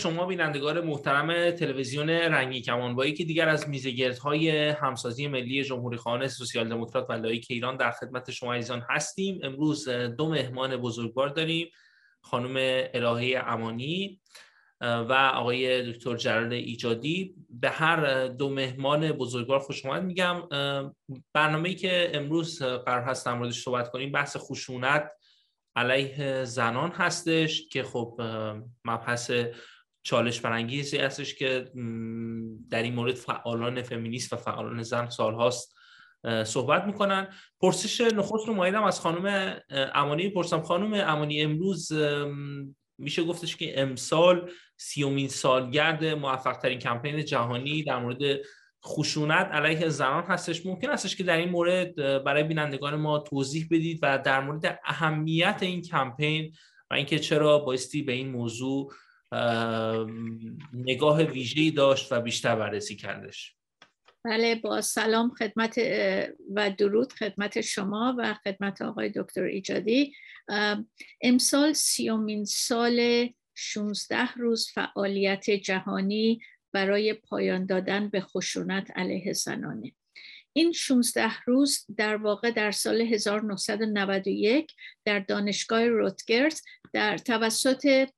شما بینندگان محترم تلویزیون رنگی کمانبایی که دیگر از میزگردهای همسازی ملی جمهوری خانه سوسیال دموکرات و لایک ایران در خدمت شما عزیزان هستیم. امروز دو مهمان بزرگوار داریم خانم الهه امانی و آقای دکتر جلال ایجادی. به هر دو مهمان بزرگوار خوش آمد میگم برنامه‌ای که امروز قرار هست در موردش صحبت کنیم بحث خشونت علیه زنان هستش که خب مبحث چالش برانگیزی هستش که در این مورد فعالان فمینیست و فعالان زن سالهاست صحبت می‌کنن. پرسش نخست رو مایدم از خانم امانی پرسم خانم امانی امروز میشه گفتش که امسال سیومین سالگرد موفق ترین کمپین جهانی در مورد خشونت علیه زنان هستش. ممکن هستش که در این مورد برای بینندگان ما توضیح بدید و در مورد اهمیت این کمپین و اینکه چرا بایستی به این موضوع نگاه ویژه‌ای داشت و بیشتر بررسی کردش. بله با سلام خدمت و درود خدمت شما و خدمت آقای دکتر ایجادی. امسال سیومین سال 16 روز فعالیت جهانی برای پایان دادن به خشونت علیه زنانه. این 16 روز در واقع در سال 1991 در دانشگاه روتگرز در توسط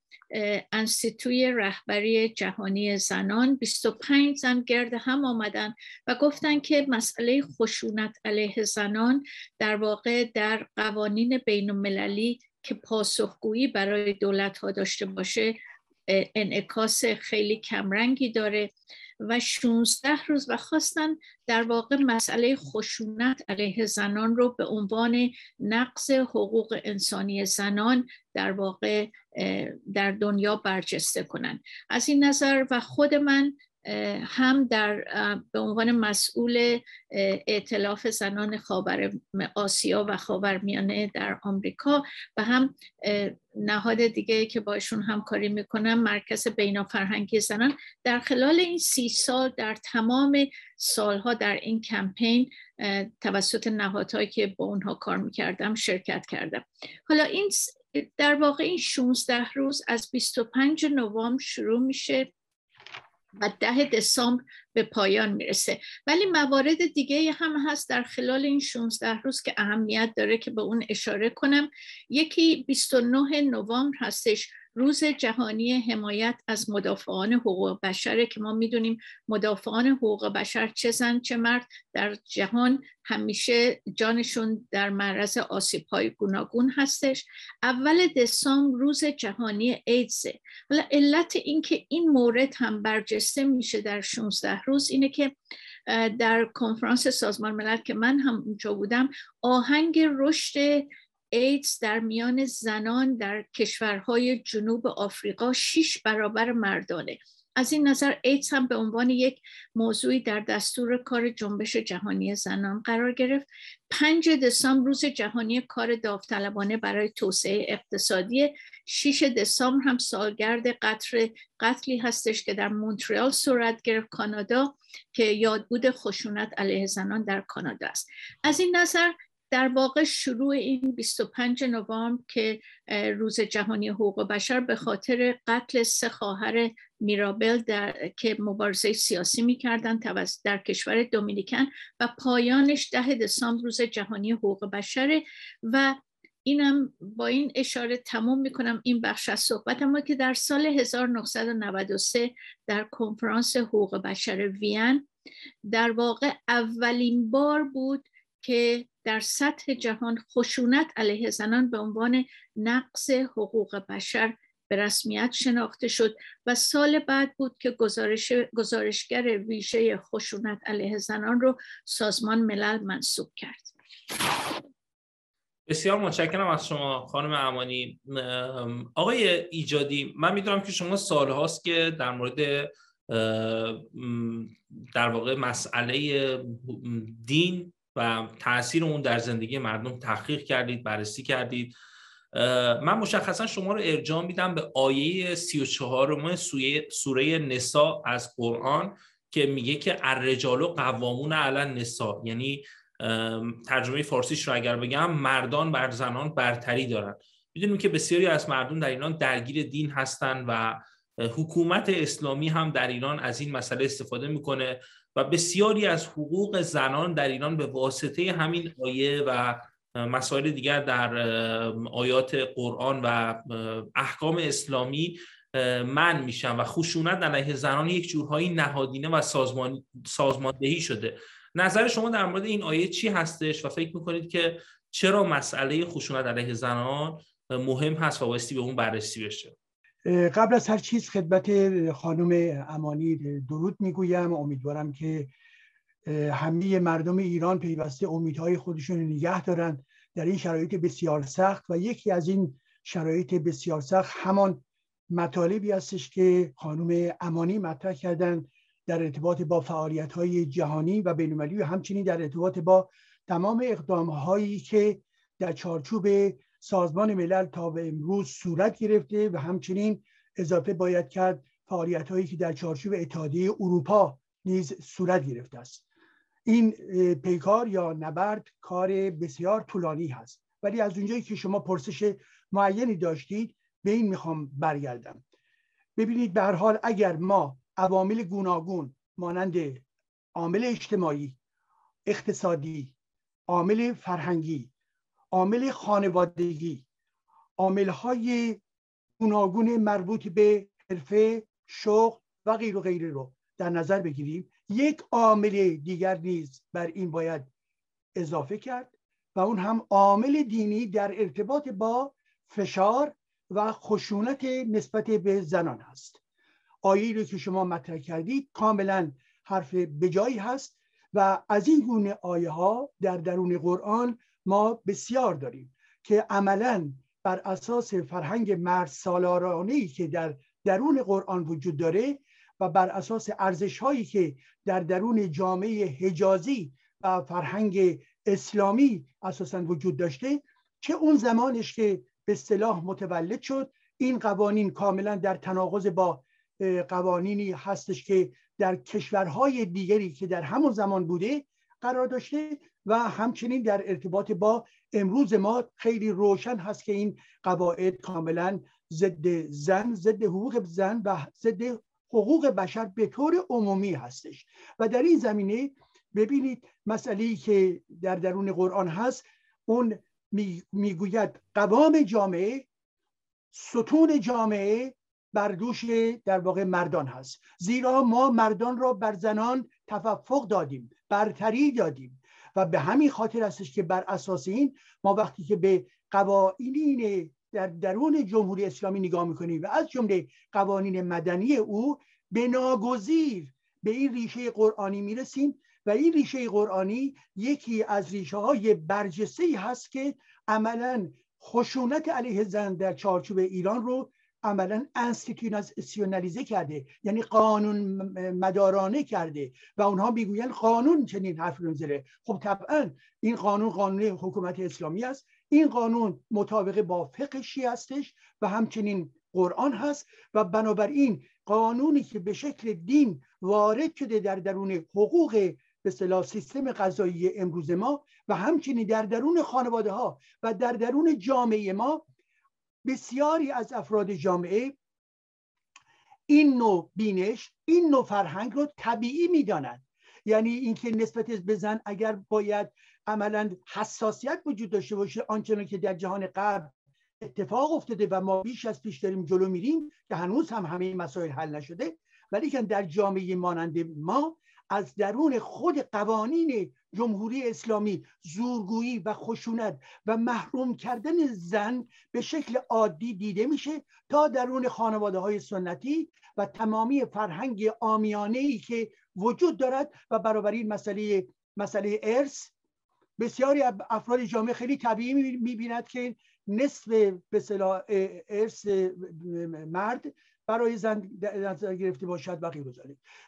انستیتوی رهبری جهانی زنان. 25 زن گرد هم آمدن و گفتن که مسئله خشونت علیه زنان در واقع در قوانین بین المللی که پاسخگویی برای دولت ها داشته باشه انعکاس خیلی کمرنگی داره. و 16 روز و خواستن در واقع مسئله خشونت علیه زنان رو به عنوان نقض حقوق انسانی زنان در واقع در دنیا برجسته کنن. از این نظر و خود من هم در به عنوان مسئول اعتلاف زنان خاور آسیا و خاورمیانه در آمریکا و هم نهاد دیگه که باشون همکاری می‌کنم مرکز بینا فرهنگی زنان. در خلال این سی سال در تمام سالها در این کمپین توسط نهادهایی که با اونها کار می‌کردم شرکت کردم. حالا این در واقع این 16 روز از 25 نوامبر شروع میشه. و ده دسامبر به پایان می‌رسه. ولی موارد دیگه هم هست در خلال این 16 روز که اهمیت داره که به اون اشاره کنم. یکی 29 نوامبر هستش. روز جهانی حمایت از مدافعان حقوق بشر که ما می‌دونیم مدافعان حقوق بشر چه زن چه مرد در جهان همیشه جانشون در معرض آسیب های گوناگون هستش. اول دسامبر روز جهانی ایدزه حالا علت اینکه این مورد هم برجسته میشه در 16 روز اینه که در کنفرانس سازمان ملل که من هم اونجا بودم آهنگ رشد ایدز در میان زنان در کشورهای جنوب آفریقا شیش برابر مردانه. از این نظر ایدز هم به عنوان یک موضوعی در دستور کار جنبش جهانی زنان قرار گرفت. پنج دسامبر روز جهانی کار داوطلبانه برای توسعه اقتصادی 6 دسامبر هم سالگرد قطر قتلی هستش که در مونترال صورت گرفت کانادا که یادبود خشونت علیه زنان در کانادا است. از این نظر در واقع شروع این 25 نوامبر که روز جهانی حقوق بشر به خاطر قتل سه خواهر میرابل در که مبارزه سیاسی می‌کردن در کشور دومینیکن و پایانش ده دسامبر روز جهانی حقوق بشره و اینم با این اشاره تموم می‌کنم این بخش از صحبت اما که در سال 1993 در کنفرانس حقوق بشر وین در واقع اولین بار بود که در سطح جهان خشونت علیه زنان به عنوان نقص حقوق بشر به رسمیت شناخته شد و سال بعد بود که گزارش گزارشگر ویژه خشونت علیه زنان رو سازمان ملل منصوب کرد. بسیار متشکرم از شما خانم امانی. آقای ایجادی من می‌دونم که شما سالهاست که در مورد در واقع مسئله دین و تاثیر اون در زندگی مردم تحقیق کردید بررسی کردید. من مشخصا شما رو ارجاع میدم به آیه 34 سوره, نسا از قرآن که میگه که الرجال قوامون علی نسا یعنی ترجمه فارسیش رو اگر بگم مردان بر زنان برتری دارن. می‌دونیم که بسیاری از مردم در ایران درگیر دین هستند و حکومت اسلامی هم در ایران از این مسئله استفاده می‌کنه. و بسیاری از حقوق زنان در ایران به واسطه همین آیه و مسائل دیگر در آیات قرآن و احکام اسلامی من میشن و خشونت علیه زنان یک جورهایی نهادینه و سازمان سازماندهی شده. نظر شما در مورد این آیه چی هستش و فکر می‌کنید که چرا مسئله خشونت علیه زنان مهم هست و بایستی به اون بررسی بشه؟ قبل از هر چیز خدمت خانم امانی درود می‌گویم. امیدوارم که همه مردم ایران پیوسته امیدهای خودشون نگه دارند در این شرایط بسیار سخت و یکی از این شرایط بسیار سخت همان مطالبی هستش که خانم امانی مطرح کردن در ارتباط با فعالیت های جهانی و بینالمللی و همچنین در ارتباط با تمام اقدام هایی که در چارچوب سازمان ملل تا به امروز صورت گرفته و همچنین اضافه باید کرد فعالیت هایی که در چارچوب اتحادیه اروپا نیز صورت گرفته است. این پیکار یا نبرد کار بسیار طولانی هست. ولی از اونجایی که شما پرسش معینی داشتید به این می‌خوام برگردم. ببینید به هر حال اگر ما عوامل گوناگون مانند عامل اجتماعی اقتصادی عامل فرهنگی عامل خانوادگی عامل های گوناگون مربوط به حرفه شغل و غیر و غیره رو در نظر بگیریم. یک عامل دیگر نیز بر این باید اضافه کرد و اون هم عامل دینی در ارتباط با فشار و خشونت نسبت به زنان هست. آیه رو که شما مطرح کردید کاملا حرف بجایی هست و از این گونه آیه ها در درون قرآن ما بسیار داریم که عملا بر اساس فرهنگ مرد سالارانه که در درون قرآن وجود داره و بر اساس ارزش هایی که در درون جامعه حجازی و فرهنگ اسلامی اساسا وجود داشته چه اون زمانش که به اصطلاح متولد شد این قوانین کاملا در تناقض با قوانینی هستش که در کشورهای دیگری که در همون زمان بوده قرار داشته و همچنین در ارتباط با امروز ما خیلی روشن هست که این قواعد کاملا ضد زن ضد حقوق زن و ضد حقوق بشر به طور عمومی هستش. و در این زمینه ببینید مسئله که در درون قرآن هست اون می‌گوید قوام جامعه ستون جامعه بر دوش در واقع مردان هست. زیرا ما مردان را بر زنان تفوق دادیم برتری دادیم. و به همین خاطر هستش که بر اساس این ما وقتی که به قوانین در درون جمهوری اسلامی نگاه می‌کنیم و از جمله قوانین مدنی او به ناگزیر به این ریشه قرآنی می‌رسیم و این ریشه قرآنی یکی از ریشه های برجسته هست که عملا خشونت علیه زن در چارچوب ایران رو عملا انستیتیونالیزه کرده یعنی قانون مدارانه کرده و اونها می‌گوین قانون چنین حرف رو زره خب طبعا این قانون قانون حکومت اسلامی است. این قانون مطابق با فقه شی هستش و همچنین قرآن هست و بنابراین قانونی که به شکل دین وارد شده در درون حقوق به صلاح سیستم غذایی امروز ما و همچنین در درون خانواده ها و در درون جامعه ما بسیاری از افراد جامعه این نوع بینش این نوع فرهنگ رو طبیعی می‌دانند. یعنی اینکه نسبت به زن اگر باید عملا حساسیت وجود داشته باشه آنچنان که در جهان غرب اتفاق افتاده و ما بیش از پیش داریم جلو میریم که هنوز هم همه مسائل حل نشده ولی که در جامعه مانند ما از درون خود قوانین جمهوری اسلامی زورگویی و خشونت و محروم کردن زن به شکل عادی دیده میشه تا درون خانواده های سنتی و تمامی فرهنگ آمیانه ای که وجود دارد و برابر این مسئله مسئله ارث. بسیاری افراد جامعه خیلی طبیعی می‌بیند که نصف به ارث مرد برای زن نظر گرفته باشد و غیر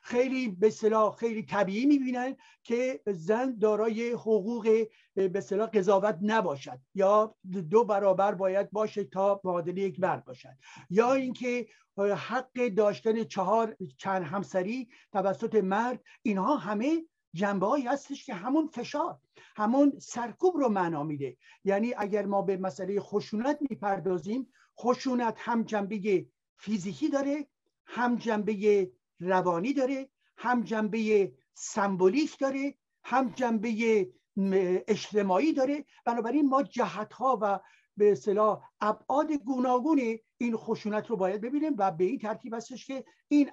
خیلی به صلاح خیلی طبیعی می‌بینن که زن دارای حقوق به صلاح قضاوت نباشد یا دو برابر باید باشه تا معادل یک مرد باشد. یا اینکه حق داشتن چهار چند همسری توسط مرد اینها همه جنبه هایی هستش که همون فشار همون سرکوب رو معنا میده. یعنی اگر ما به مسئله خشونت می‌پردازیم خشونت هم جنبه فیزیکی داره هم جنبه روانی داره هم جنبه سمبولیک داره هم جنبه اجتماعی داره. بنابراین ما جهت ها و به اصطلاح ابعاد گوناگون این خشونت رو باید ببینیم و به این ترتیب هستش که این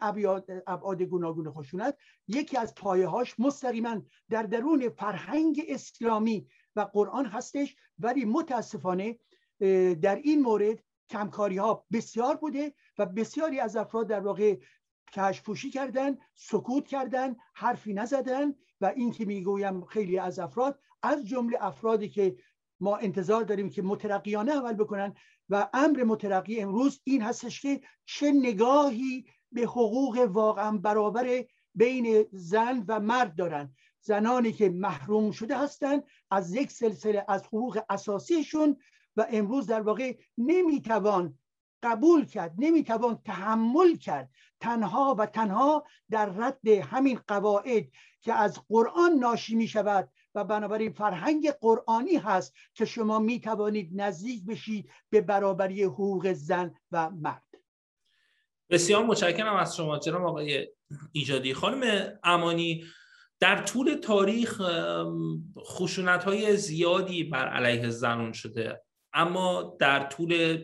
ابعاد گوناگون خشونت یکی از پایه هاش مستقیما در درون فرهنگ اسلامی و قرآن هستش. ولی متاسفانه در این مورد کمکاری ها بسیار بوده و بسیاری از افراد در واقع کشفوشی کردن سکوت کردن حرفی نزدن و این که می‌گویم خیلی از افراد از جمله افرادی که ما انتظار داریم که مترقیانه عمل بکنن و امر مترقی امروز این هستش که چه نگاهی به حقوق واقعا برابر بین زن و مرد دارن. زنانی که محروم شده هستند از یک سلسله از حقوق اساسیشون و امروز در واقع نمی‌توان قبول کرد نمی‌توان تحمل کرد. تنها و تنها در رد همین قواعد که از قرآن ناشی می شود و بنابراین فرهنگ قرآنی هست که شما می توانید نزدیک بشید به برابری حقوق زن و مرد. بسیار متشکرم از شما جناب آقای ایجادی. خانم امانی در طول تاریخ خشونت های زیادی بر علیه زنان شده. اما در طول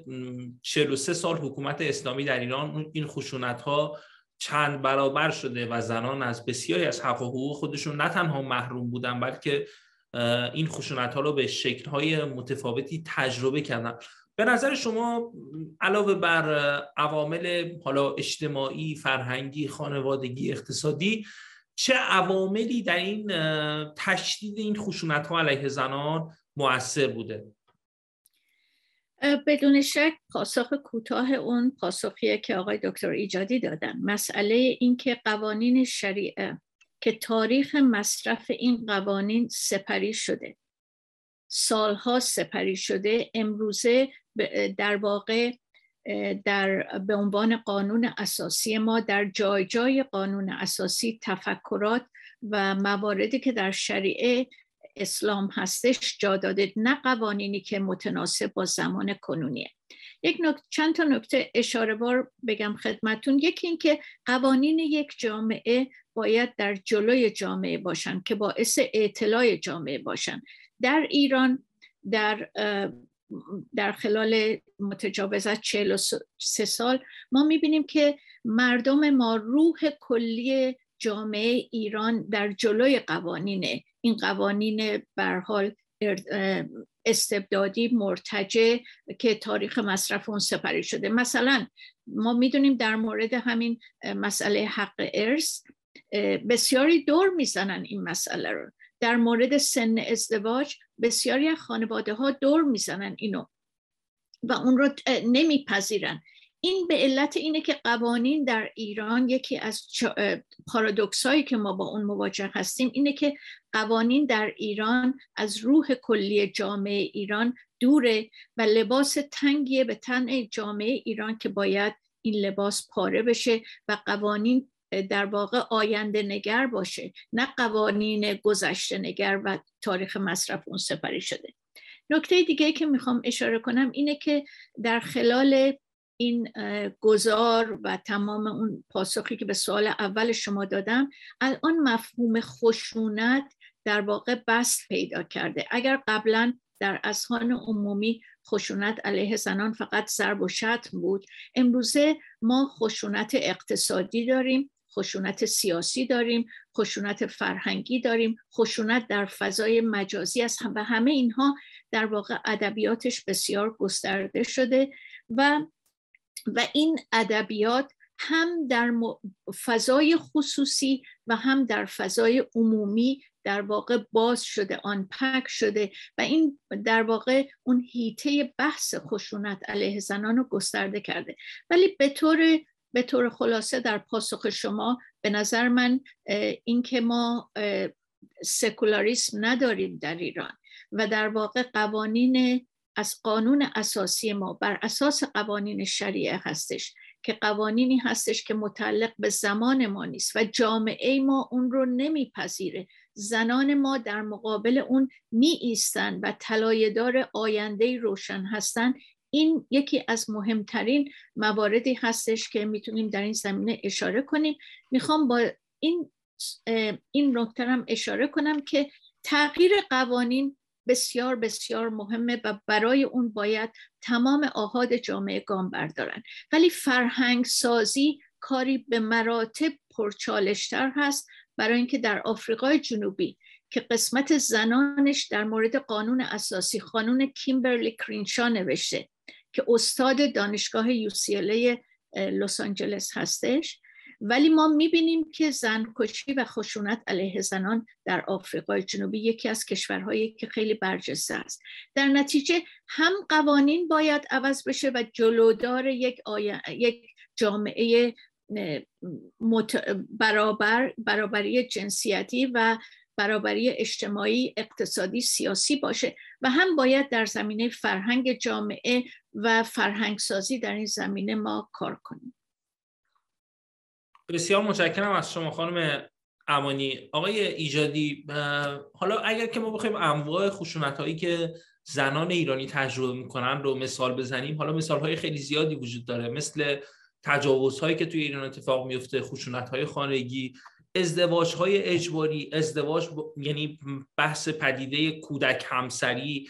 43 سال حکومت اسلامی در ایران این خشونت ها چند برابر شده و زنان از بسیاری از حق و حقوق خودشون نه تنها محروم بودن بلکه این خشونت ها رو به شکل های متفاوتی تجربه کردن به نظر شما علاوه بر عوامل حالا اجتماعی، فرهنگی، خانوادگی، اقتصادی چه عواملی در این تشدید این خشونت ها علیه زنان مؤثر بوده؟ بدون شک پاسخ کوتاه اون پاسخیه که آقای دکتر ایجادی دادن. مسئله اینکه قوانین شریعه که تاریخ مصرف این قوانین سپری شده. سالها سپری شده. امروزه در واقع در به عنوان قانون اساسی ما در جای جای قانون اساسی تفکرات و مواردی که در شریعه اسلام هستش جا داده نه قوانینی که متناسب با زمان کنونیه. یک نکته چند تا نکته اشاره بار بگم خدمتون. یکی اینکه قوانین یک جامعه باید در جلوی جامعه باشن که باعث اطلاع جامعه باشن. در ایران در در خلال متجاوزت 43 سال ما می‌بینیم که مردم ما روح کلی جامعه ایران در جلوی قوانین این قوانین برحال استبدادی مرتجه که تاریخ مصرف اون سپری شده. مثلا ما می‌دونیم در مورد همین مسئله حق ارث بسیاری دور می‌زنن این مسئله رو. در مورد سن ازدواج بسیاری از خانواده ها دور می‌زنن اینو و اون رو نمیپذیرن. این به علت اینه که قوانین در ایران یکی از پارادوکس هایی که ما با اون مواجه هستیم اینه که قوانین در ایران از روح کلی جامعه ایران دوره و لباس تنگیه به تن جامعه ایران که باید این لباس پاره بشه و قوانین در واقع آینده نگر باشه نه قوانین گذشته نگر و تاریخ مصرف اون سپری شده. نکته دیگه که می‌خوام اشاره کنم اینه که در خلال این گذار و تمام اون پاسخی که به سوال اول شما دادم الان مفهوم خشونت در واقع بست پیدا کرده. اگر قبلا در اذهان عمومی خشونت علیه زنان فقط ضرب و شتم بود امروزه ما خشونت اقتصادی داریم خشونت سیاسی داریم خشونت فرهنگی داریم خشونت در فضای مجازی است و همه اینها در واقع ادبیاتش بسیار گسترده شده و و این ادبیات هم در فضای خصوصی و هم در فضای عمومی در واقع باز شده آن پک شده و این در واقع اون هیته بحث خشونت علیه زنان رو گسترده کرده. ولی به طور به طور خلاصه در پاسخ شما به نظر من اینکه ما سکولاریسم نداریم در ایران و در واقع قوانین از قانون اساسی ما بر اساس قوانین شریعه هستش که قوانینی هستش که متعلق به زمان ما نیست و جامعه ما اون رو نمیپذیره. زنان ما در مقابل اون می ایستن و طلایه‌دار آینده روشن هستن. این یکی از مهمترین مواردی هستش که می‌تونیم در این زمینه اشاره کنیم. می‌خوام با این این نکته هم اشاره کنم که تغییر قوانین بسیار بسیار مهمه و برای اون باید تمام آهاد جامعه گام بردارن. ولی فرهنگ سازی کاری به مراتب پرچالشتر هست برای اینکه در آفریقای جنوبی که قسمت زنانش در مورد قانون اساسی قانون کیمبرلی کرینشا نوشته که استاد دانشگاه یوسیله لس آنجلس هستش. ولی ما می‌بینیم که زنکشی و خشونت علیه زنان در آفریقای جنوبی یکی از کشورهایی که خیلی برجسته است. در نتیجه هم قوانین باید عوض بشه و جلودار یک, یک جامعه برابر برابری جنسیتی و برابری اجتماعی اقتصادی سیاسی باشه و هم باید در زمینه فرهنگ جامعه و فرهنگ سازی در این زمینه ما کار کنیم. بسیار متشکرم از شما خانم امانی. آقای ایجادی حالا اگر که ما بخوایم انواع خشونت هایی که زنان ایرانی تجربه می‌کنن رو مثال بزنیم حالا مثال های خیلی زیادی وجود داره مثل تجاوز هایی که توی ایران اتفاق میفته خشونت های خانگی ازدواج های اجباری ازدواج یعنی بحث پدیده کودک همسری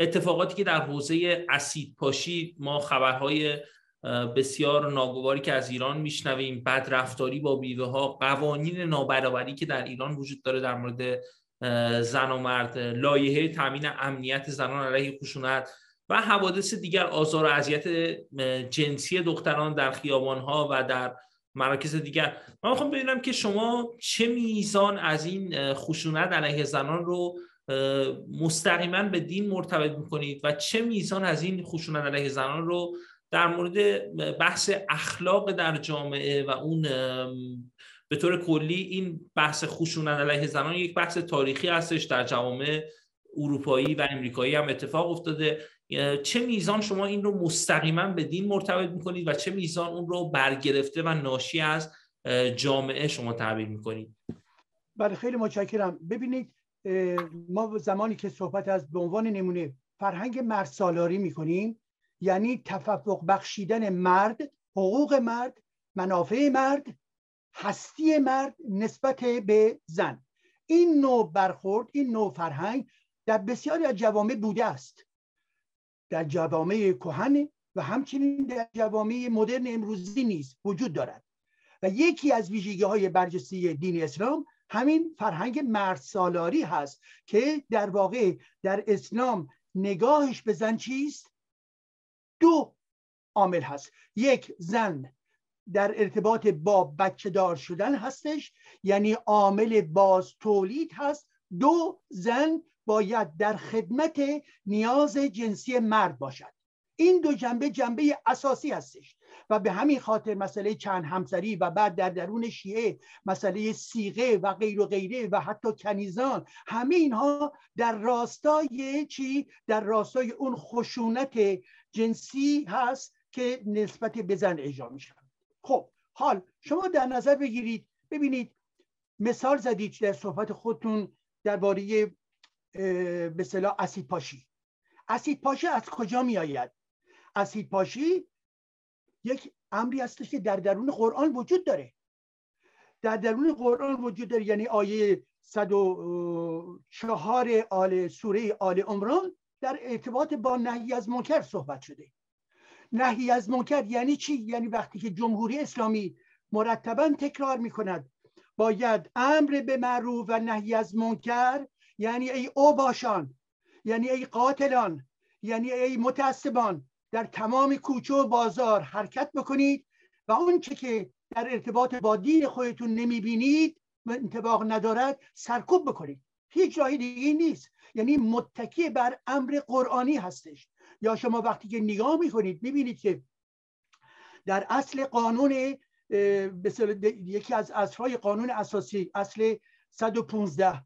اتفاقاتی که در حوزه اسید پاشی ما خبرهای بسیار ناگواری که از ایران میشنویم. بد رفتاری با بیوه ها قوانین نابرابری که در ایران وجود داره در مورد زن و مرد. لایحه تامین امنیت زنان علیه خشونت و حوادث دیگر. آزار و اذیت جنسی دختران در خیابان ها و در مراکز دیگر. من می‌خوام ببینم که شما چه میزان از این خشونت علیه زنان رو مستقیما به دین مرتبط می‌کنید و چه میزان از این خشونت علیه زنان رو در مورد بحث اخلاق در جامعه و اون به طور کلی این بحث خشونت علیه زنان یک بحث تاریخی هستش در جوامع اروپایی و امریکایی هم اتفاق افتاده. چه میزان شما این رو مستقیما به دین مرتبط می‌کنید و چه میزان اون رو برگرفته و ناشی از جامعه شما تعبیر می‌کنید؟ بله خیلی متشکرم. ببینید ما زمانی که صحبت از به عنوان نمونه فرهنگ مرد سالاری می‌کنیم یعنی تفوق بخشیدن مرد حقوق مرد منافع مرد هستی مرد نسبت به زن. این نوع برخورد این نوع فرهنگ در بسیاری از جوامع بوده است. در جوامع کهن و همچنین در جوامع مدرن امروزی نیز وجود دارد. و یکی از ویژگی های برجسته دین اسلام همین فرهنگ مرد سالاری هست که در واقع در اسلام نگاهش به زن چیست؟ دو عامل هست. یک زن در ارتباط با بچه دار شدن هستش یعنی عامل باز تولید هست. دو زن باید در خدمت نیاز جنسی مرد باشد. این دو جنبه جنبه اساسی هستش و به همین خاطر مسئله چند همسری و بعد در درون شیعه مسئله سیغه و غیر و غیره و حتی کنیزان همه اینها در راستای چی؟ در راستای اون خشونت جنسی هست که نسبت به زن اجرا میشن خب حال شما در نظر بگیرید ببینید مثال زدید در صحبت خودتون درباره به صلاح اسید پاشی. اسید پاشی از کجا می آید اسید پاشی یک امری هستش که در درون قرآن وجود داره. در درون قرآن وجود داره یعنی آیه 104 آل سوره آل عمران در ارتباط با نهی از منکر صحبت شده. نهی از منکر یعنی چی؟ یعنی وقتی که جمهوری اسلامی مرتبا تکرار می کند باید امر به معروف و نهی از منکر یعنی ای او باشان یعنی ای قاتلان یعنی ای متعصبان در تمام کوچه و بازار حرکت بکنید و اون که که در ارتباط با دین خودتون نمی‌بینید و انتباق ندارد سرکوب بکنید. هیچ راهی دیگه نیست. یعنی متکی بر امر قرآنی هستش. یا شما وقتی که نگاه می‌کنید می‌بینید که در اصل قانون یکی از اصلهای قانون اساسی اصل 115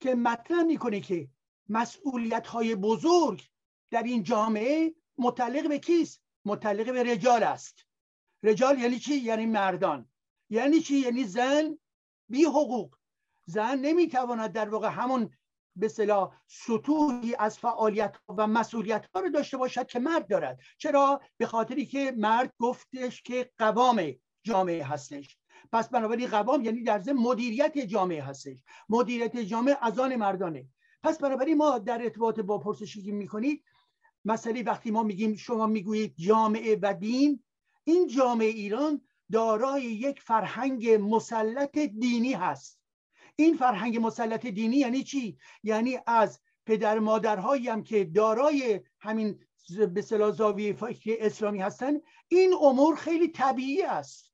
که مطرح می‌کنه که مسئولیت های بزرگ در این جامعه متعلق به کیست؟ متعلق به رجال است. رجال یعنی چی؟ یعنی مردان. یعنی چی؟ یعنی زن بی حقوق. زن نمی‌تواند در واقع همون به صلاح سطوحی از فعالیت و مسئولیت ها رو داشته باشد که مرد دارد. چرا؟ به خاطری که مرد گفتش که قوام جامعه هستش. پس بنابراین قوام یعنی در ضمن مدیریت جامعه هستش. مدیریت جامعه از آن مردانه. پس بنابراین ما در ارتباط با پرسشی که می‌کنید مسئله وقتی ما میگیم شما می‌گویید جامعه و دین این جامعه ایران دارای یک فرهنگ مسلط دینی هست. این فرهنگ مسلط دینی یعنی چی؟ یعنی از پدر مادرهایی هم که دارای همین به صلاح زاویه اسلامی هستن این امور خیلی طبیعی است.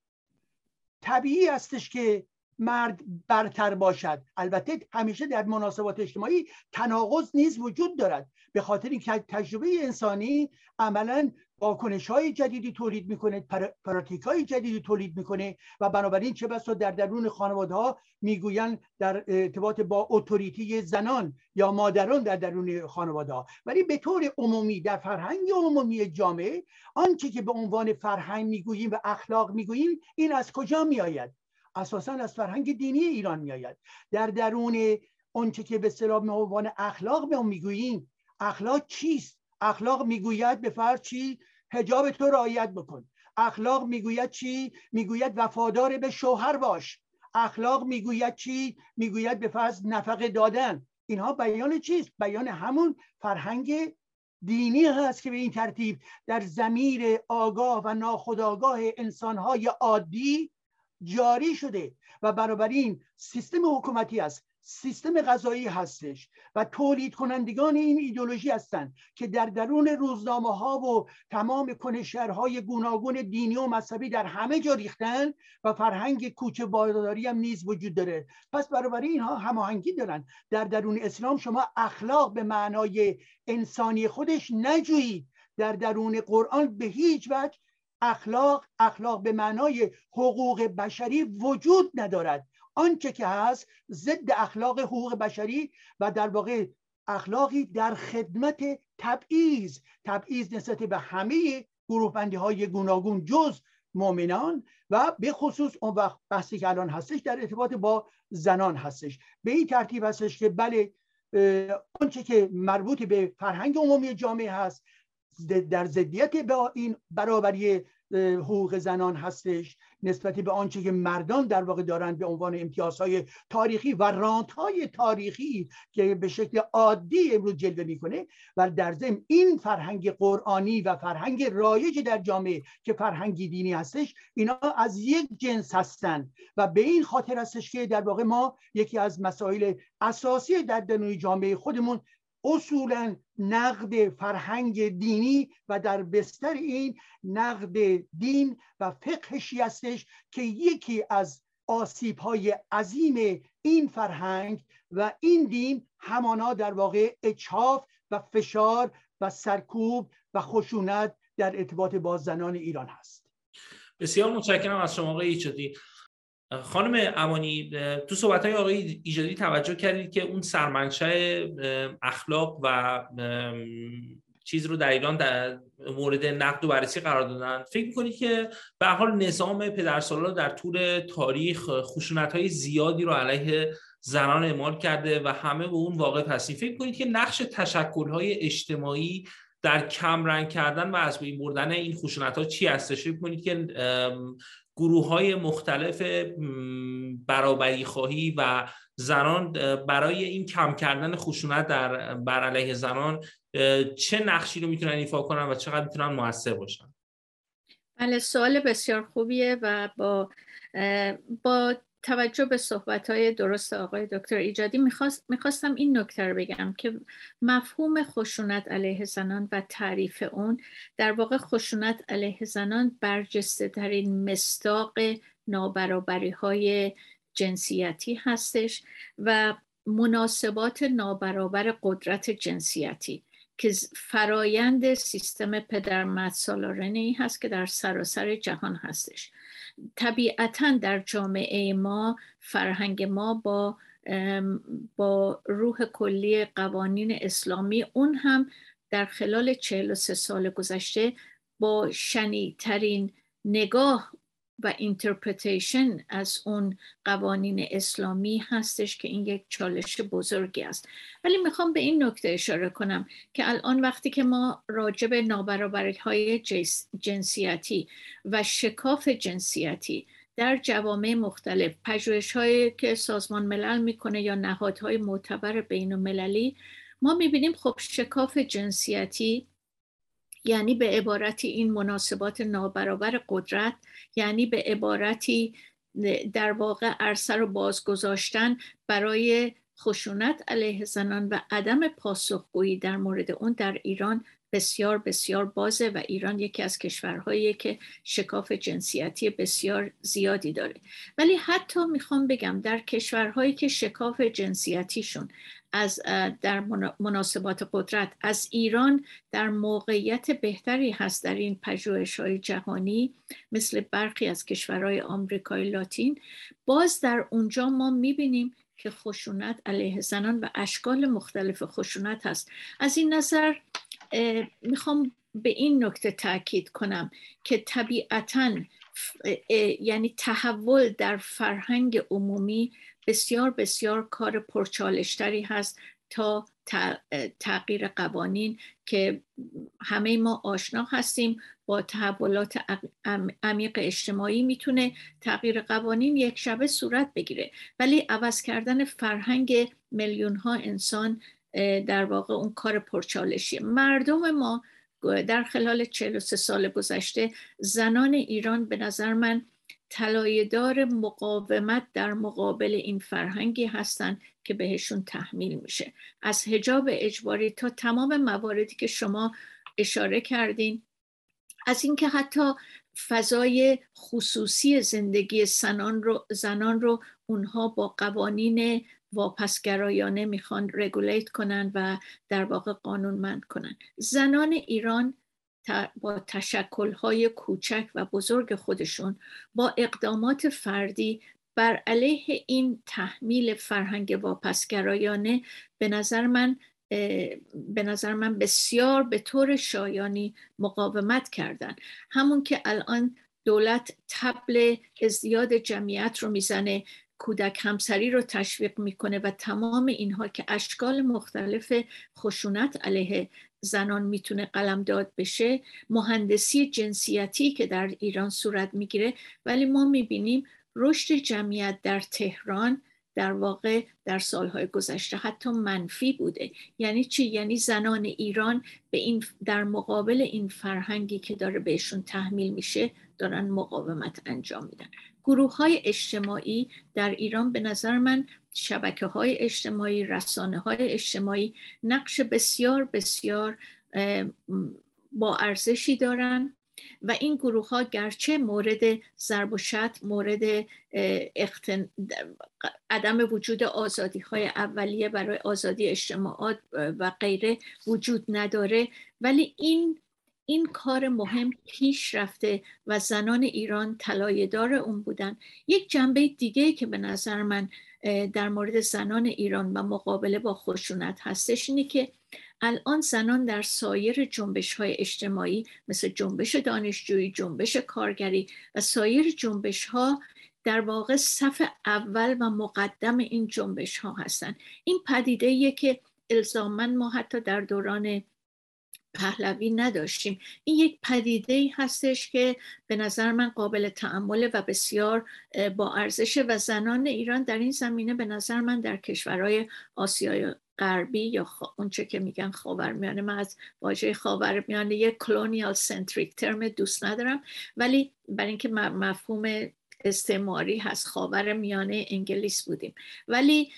طبیعی استش که مرد برتر باشد. البته همیشه در مناسبات اجتماعی تناقض نیز وجود دارد. به خاطر اینکه تجربه انسانی عملا واکنش های جدیدی تولید می‌کنه پراتیک های جدیدی تولید می‌کنه و بنابراین چه بسا در درون خانواده ها می‌گویند در ارتباط با اتوریتی زنان یا مادران در درون خانواده ها ولی به طور عمومی در فرهنگ عمومی جامعه آنچه که به عنوان فرهنگ می‌گوییم و اخلاق می‌گوییم این از کجا میآید؟ اساسا از فرهنگ دینی ایران میآید. در درون آنچه که به اصطلاح عنوان اخلاق به اون می‌گوییم اخلاق چیست؟ اخلاق می‌گوید به فرض چی؟ حجاب تو رعایت بکن. اخلاق می‌گوید چی؟ می‌گوید وفادار به شوهر باش. اخلاق می‌گوید چی؟ می‌گوید به فرض نفقه دادن. اینها بیان چیست بیان همون فرهنگ دینی هست که به این ترتیب در زمیر آگاه و ناخودآگاه انسانهای عادی جاری شده و بنابراین سیستم حکومتی است سیستم غذایی هستش و تولید کنندگان این ایدولوژی هستند که در درون روزنامه ها و تمام کنشرهای گوناگون دینی و مذهبی در همه جا ریختن و فرهنگ کوچه باداری هم نیز وجود داره. پس برابر اینها هماهنگی دارن. در درون اسلام شما اخلاق به معنای انسانی خودش نجویید. در درون قرآن به هیچ وجه اخلاق اخلاق به معنای حقوق بشری وجود ندارد. آنچه که هست ضد اخلاق حقوق بشری و در واقع اخلاقی در خدمت تبعیض. تبعیض نسبت به همه گروه بندی های گوناگون جز مؤمنان و به خصوص اون وقت بحثی که الان هستش در ارتباط با زنان هستش. به این ترتیب هستش که بله آنچه که مربوط به فرهنگ عمومی جامعه هست در ضدیت با این برابری حقوق زنان هستش نسبت به آنچه که مردان در واقع دارند به عنوان امتیازهای تاریخی و رانتهای تاریخی که به شکل عادی امروز جلوه می‌کنه و در ضمن این فرهنگ قرآنی و فرهنگ رایج در جامعه که فرهنگی دینی هستش اینا از یک جنس هستند و به این خاطر هستش که در واقع ما یکی از مسائل اساسی در درون جامعه خودمون اصولا نقد فرهنگ دینی و در بستر این نقد دین و فقهشی هستش که یکی از آسیب های عظیم این فرهنگ و این دین همانا در واقع اچاف و فشار و سرکوب و خشونت در ارتباط با زنان ایران هست. بسیار متشکرم از شما آقای ایچادی. خانم امانی تو صحبت های آقای ایجادی توجه کردید که اون سرمنشه اخلاق و چیز رو در ایران در مورد نقد و بررسی قرار دادن. فکر می‌کنید که به حال نظام پدرسالار در طول تاریخ خشونت های زیادی رو علیه زنان اعمال کرده و همه به اون واقع هستیم فکر کنید که نقش تشکل های اجتماعی در کم رنگ کردن و از بین بردن این خشونت ها چی هستش فکر کنید که گروه های مختلف برابری خواهی و زنان برای این کم کردن خشونت در بر علیه زنان چه نقشی رو می‌تونن ایفا کنن و چقدر می‌تونن موثر باشن؟ بله سوال بسیار خوبیه و با با توجه به صحبت های درست آقای دکتر ایجادی می‌خواست، می‌خواستم این نکته رو بگم که مفهوم خشونت علیه زنان و تعریف اون در واقع خشونت علیه زنان برجسته ترین مستاق نابرابری های جنسیتی هستش و مناسبات نابرابر قدرت جنسیتی که فرایند سیستم پدر سالارنی هست که در سراسر جهان هستش. طبیعتا در جامعه ما فرهنگ ما با با روح کلی قوانین اسلامی اون هم در خلال 43 سال گذشته با شنیع‌ترین نگاه و interpretation از اون قوانین اسلامی هستش که این یک چالش بزرگی است. ولی می‌خوام به این نکته اشاره کنم که الان وقتی که ما راجع به نابرابری های جنسیتی و شکاف جنسیتی در جوامع مختلف پژوهش هایی که سازمان ملل می‌کنه یا نهادهای معتبر بین المللی ما می‌بینیم خب شکاف جنسیتی یعنی به عبارتی این مناسبات نابرابر قدرت یعنی به عبارتی در واقع عرصه رو بازگذاشتن برای خشونت علیه زنان و عدم پاسخگویی در مورد اون در ایران بسیار بسیار بازه و ایران یکی از کشورهایی که شکاف جنسیتی بسیار زیادی داره. ولی حتی می‌خوام بگم در کشورهایی که شکاف جنسیتیشون از در مناسبات قدرت از ایران در موقعیت بهتری هست در این پژوهش های جهانی مثل برخی از کشورهای آمریکای لاتین باز در اونجا ما می‌بینیم که خشونت علیه زنان و اشکال مختلف خشونت هست. از این نظر می‌خوام به این نکته تاکید کنم که طبیعتا یعنی تحول در فرهنگ عمومی بسیار بسیار کار پرچالشتری هست تا تغییر قوانین که همه ما آشنا هستیم با تحولات عمیق اجتماعی می‌تونه تغییر قوانین یک شبه صورت بگیره. ولی عوض کردن فرهنگ میلیون ها انسان در واقع اون کار پرچالشیه مردم ما در خلال 43 سال گذشته زنان ایران به نظر من طلایه‌دار مقاومت در مقابل این فرهنگی هستند که بهشون تحمیل میشه. از حجاب اجباری تا تمام مواردی که شما اشاره کردین از اینکه حتی فضای خصوصی زندگی زنان رو, زنان رو اونها با قوانین واپسگرایانه می‌خوان رگولیت کنن و در واقع قانونمند کنن. زنان ایران با تشکلهای کوچک و بزرگ خودشون با اقدامات فردی بر علیه این تحمیل فرهنگ واپسگرایانه به نظر من به نظر من بسیار به طور شایانی مقاومت کردن. همون که الان دولت تبل ازدیاد جمعیت رو می‌زنه کودک همسری رو تشویق می‌کنه و تمام اینها که اشکال مختلف خشونت علیه زنان می‌تونه قلمداد بشه مهندسی جنسیتی که در ایران صورت می‌گیره. ولی ما می‌بینیم رشد جمعیت در تهران در واقع در سالهای گذشته حتی منفی بوده. یعنی چی؟ یعنی زنان ایران به این در مقابل این فرهنگی که داره بهشون تحمیل میشه دارن مقاومت انجام میدن. گروه های اجتماعی در ایران به نظر من شبکه های اجتماعی رسانه های اجتماعی نقش بسیار بسیار با ارزشی دارن و این گروه ها گرچه مورد ضرب و مورد اختن... عدم وجود آزادی های اولیه برای آزادی اجتماعات و غیره وجود نداره. ولی این این کار مهم پیش رفته و زنان ایران طلایه‌دار اون بودن. یک جنبه دیگه که به نظر من در مورد زنان ایران و مقابله با خشونت هستش اینه که الان زنان در سایر جنبش های اجتماعی مثل جنبش دانشجویی، جنبش کارگری و سایر جنبش ها در واقع صف اول و مقدم این جنبش ها هستن. این پدیده که الزامن ما حتی در دوران پهلوی نداشتیم. این یک پدیده ای هستش که به نظر من قابل تعمل و بسیار با ارزش و زنان ایران در این زمینه به نظر من در کشورهای آسیای غربی یا خ... اونچه که میگن خاورمیانه من از واژه خاورمیانه یک کلونیال سنتریک ترم دوست ندارم. ولی برای اینکه مفهوم استعماری هست. خاور میانه انگلیس بودیم. ولی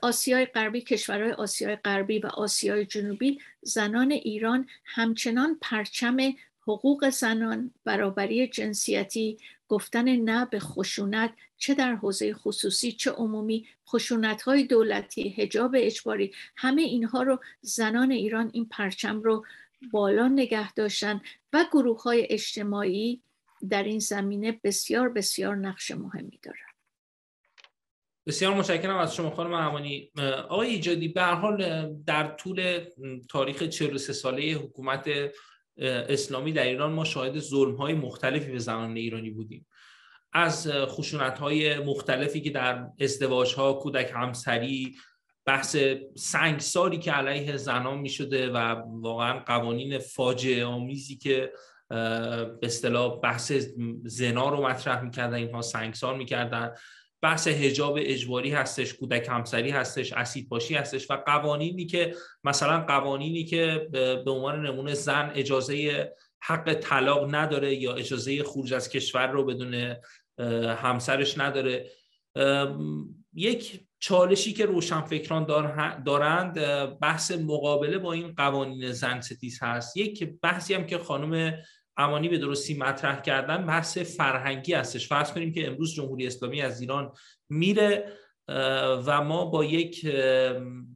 آسیای غربی کشورهای آسیای غربی و آسیای جنوبی زنان ایران همچنان پرچم حقوق زنان برابری جنسیتی گفتن نه به خشونت چه در حوزه خصوصی چه عمومی خشونت های دولتی هجاب اجباری همه اینها رو زنان ایران این پرچم رو بالا نگه داشتن و گروه های اجتماعی در این زمینه بسیار بسیار نقش مهمی دارن بسیار متشکرم از شما خانم همانی آقای ایجادی به حال در طول تاریخ 43 ساله حکومت اسلامی در ایران ما شاهد ظلم های مختلفی به زنان ایرانی بودیم. از خشونت های مختلفی که در ازدواج ها کودک همسری بحث سنگساری که علیه زنان می شده و واقعا قوانین فاجعه آمیزی که به اصطلاح بحث زنا رو مطرح می‌کردن اینها سنگسار می‌کردن. بحث حجاب اجباری هستش کودک همسری هستش اسید باشی هستش و قوانینی که مثلا قوانینی که به عنوان نمونه زن اجازه حق طلاق نداره یا اجازه خروج از کشور رو بدون همسرش نداره. یک چالشی که روشنفکران دارند بحث مقابله با این قوانین زن ستیز هست. یک بحثی هم که خانم امانی به درستی مطرح کردن بحث فرهنگی هستش. فرض کنیم که امروز جمهوری اسلامی از ایران میره و ما با یک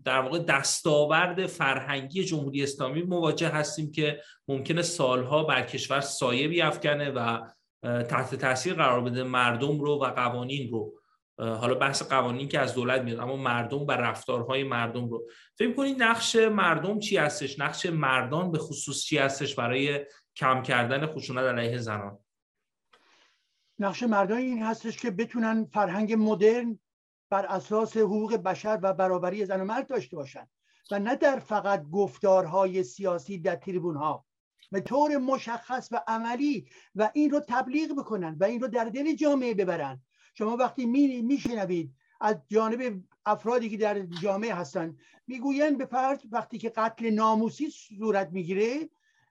در واقع دستاورد فرهنگی جمهوری اسلامی مواجه هستیم که ممکنه سالها بر کشور سایه بیافکنه و تحت تاثیر قرار بده مردم رو و قوانین رو. حالا بحث قوانین که از دولت میاد اما مردم و رفتارهای مردم رو. فکر کنید نقش مردم چی هستش؟ نقش مردان به خصوص چی هستش برای کم کردن خشونت علیه زنان. نقش مردان این هستش که بتونن فرهنگ مدرن بر اساس حقوق بشر و برابری زن و مرد داشته باشن و نه در فقط گفتارهای سیاسی در تریبون ها به طور مشخص و عملی و این رو تبلیغ بکنن و این رو در دل جامعه ببرن. شما وقتی میشنوید از جانب افرادی که در جامعه هستن می‌گوین به فرض وقتی که قتل ناموسی صورت می‌گیره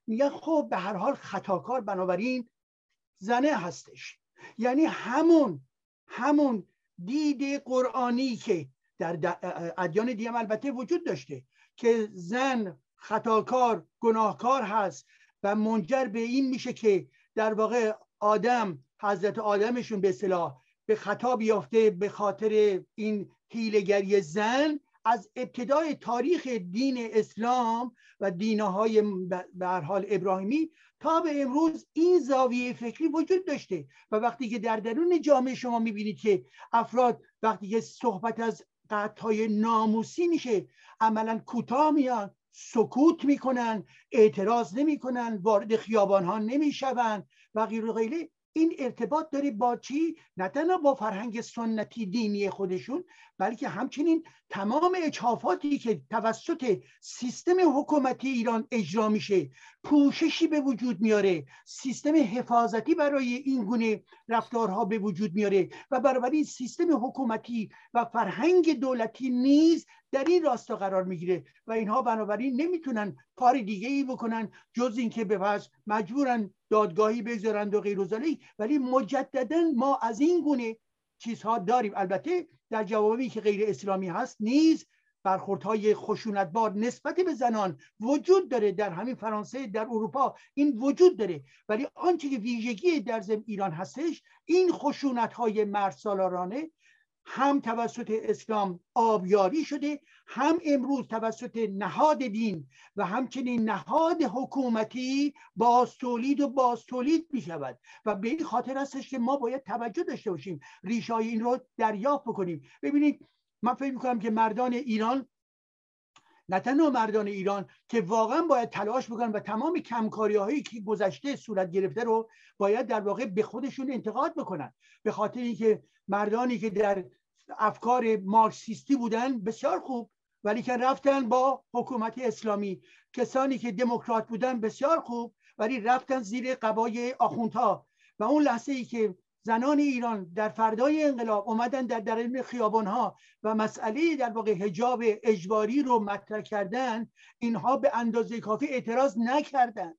میگن خب به هر حال خطاکار بنابراین زنه هستش. یعنی همون همون دید قرآنی که در ادیان دیگه البته وجود داشته که زن خطاکار گناهکار هست و منجر به این میشه که در واقع آدم حضرت آدمشون به اصطلاح به خطا بیافته به خاطر این هیلگری زن از ابتدای تاریخ دین اسلام و دینهای به حال ابراهیمی تا به امروز این زاویه فکری وجود داشته. و وقتی که در درون جامعه شما می‌بینید که افراد وقتی که صحبت از های ناموسی میشه عملا کوتاه میان سکوت می‌کنن اعتراض نمی‌کنن وارد خیابان ها نمی‌شوند و غیر غیره. این ارتباط داره با چی؟ نه تنها با فرهنگ سنتی دینی خودشون بلکه همچنین تمام اچافاتی که توسط سیستم حکومتی ایران اجرا میشه پوششی به وجود میاره سیستم حفاظتی برای این گونه رفتارها به وجود میاره و بنابراین سیستم حکومتی و فرهنگ دولتی نیز در این راستا قرار می‌گیره و اینها بنابراین نمی‌تونن کار دیگه ای بکنن جز اینکه به مجبورن دادگاهی بگذارند و غیر ولی مجددا ما از این گونه چیزها داریم. البته در جوابی که غیر اسلامی هست نیز برخوردهای خشونتبار نسبت به زنان وجود داره. در همین فرانسه در اروپا این وجود داره. ولی آنچه که ویژگی در زم ایران هستش این خشونت های مرسالارانه هم توسط اسلام آبیاری شده هم امروز توسط نهاد دین و همچنین نهاد حکومتی باز تولید و باز تولید می شود و به این خاطر هستش که ما باید توجه داشته باشیم ریشای این رو دریافت بکنیم. ببینید من فکر می‌کنم که مردان ایران نه تنها مردان ایران که واقعا باید تلاش بکنن و تمام کمکاری هایی که گذشته صورت گرفته رو باید در واقع به خودشون انتقاد بکنن. به خاطر اینکه مردانی که در افکار مارکسیستی بودن بسیار خوب ولی که رفتن با حکومت اسلامی. کسانی که دموکرات بودن بسیار خوب ولی رفتن زیر قبای آخوندها. و اون لحظه ای که زنان ایران در فردای انقلاب اومدن در درون خیابان ها و مسئله در واقع حجاب اجباری رو مطرح کردن اینها به اندازه کافی اعتراض نکردند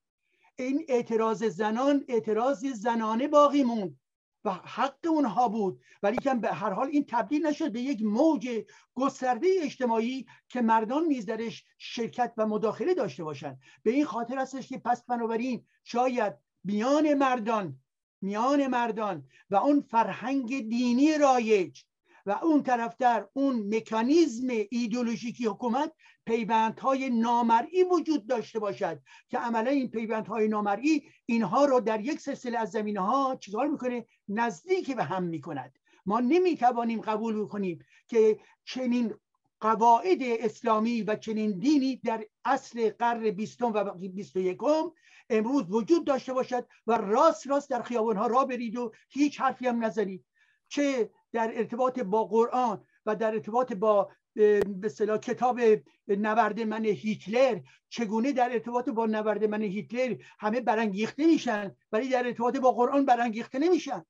این اعتراض زنان اعتراض زنانه باقی موند و حق اونها بود. ولی که به هر حال این تبدیل نشد به یک موج گسترده اجتماعی که مردان نیز درش شرکت و مداخله داشته باشند. به این خاطر هستش که پس بنابراین شاید میان مردان میان مردان و اون فرهنگ دینی رایج و اون طرفتر اون مکانیزم ایدولوژیکی حکومت پیوندهای نامرئی وجود داشته باشد که عملا این پیوندهای نامرئی اینها رو در یک سلسله از زمینه ها چیکار می‌کنه؟ نزدیک به هم می‌کند. ما نمی‌توانیم قبول بکنیم که چنین قواعد اسلامی و چنین دینی در اصل قرن بیستم و بیست و یکم امروز وجود داشته باشد و راست راست در خیابان ها را برید و هیچ حرفی هم نزنید. چه در ارتباط با قرآن و در ارتباط با به کتاب نورد من هیتلر چگونه در ارتباط با نورد من هیتلر همه برانگیخته میشن ولی در ارتباط با قرآن برانگیخته نمیشن؟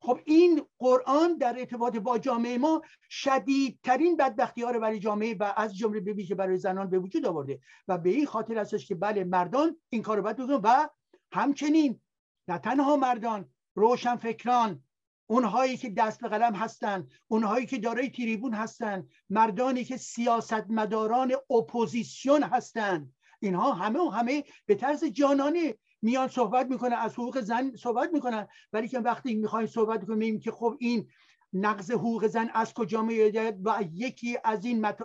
خب این قرآن در ارتباط با جامعه ما شدیدترین بدبختی ها رو برای جامعه و از جمله به که برای زنان به وجود آورده و به این خاطر هستش که بله مردان این کار رو باید و همچنین نه تنها مردان روشن فکران اونهایی که دست به قلم هستند اونهایی که دارای تریبون هستند مردانی که سیاستمداران اپوزیسیون هستند اینها همه و همه به طرز جانانه میان صحبت می‌کنن از حقوق زن صحبت می‌کنن ولی که وقتی می‌خوایم صحبت کنیم که خب این نقض حقوق زن از کجا میاد و یکی از این مت...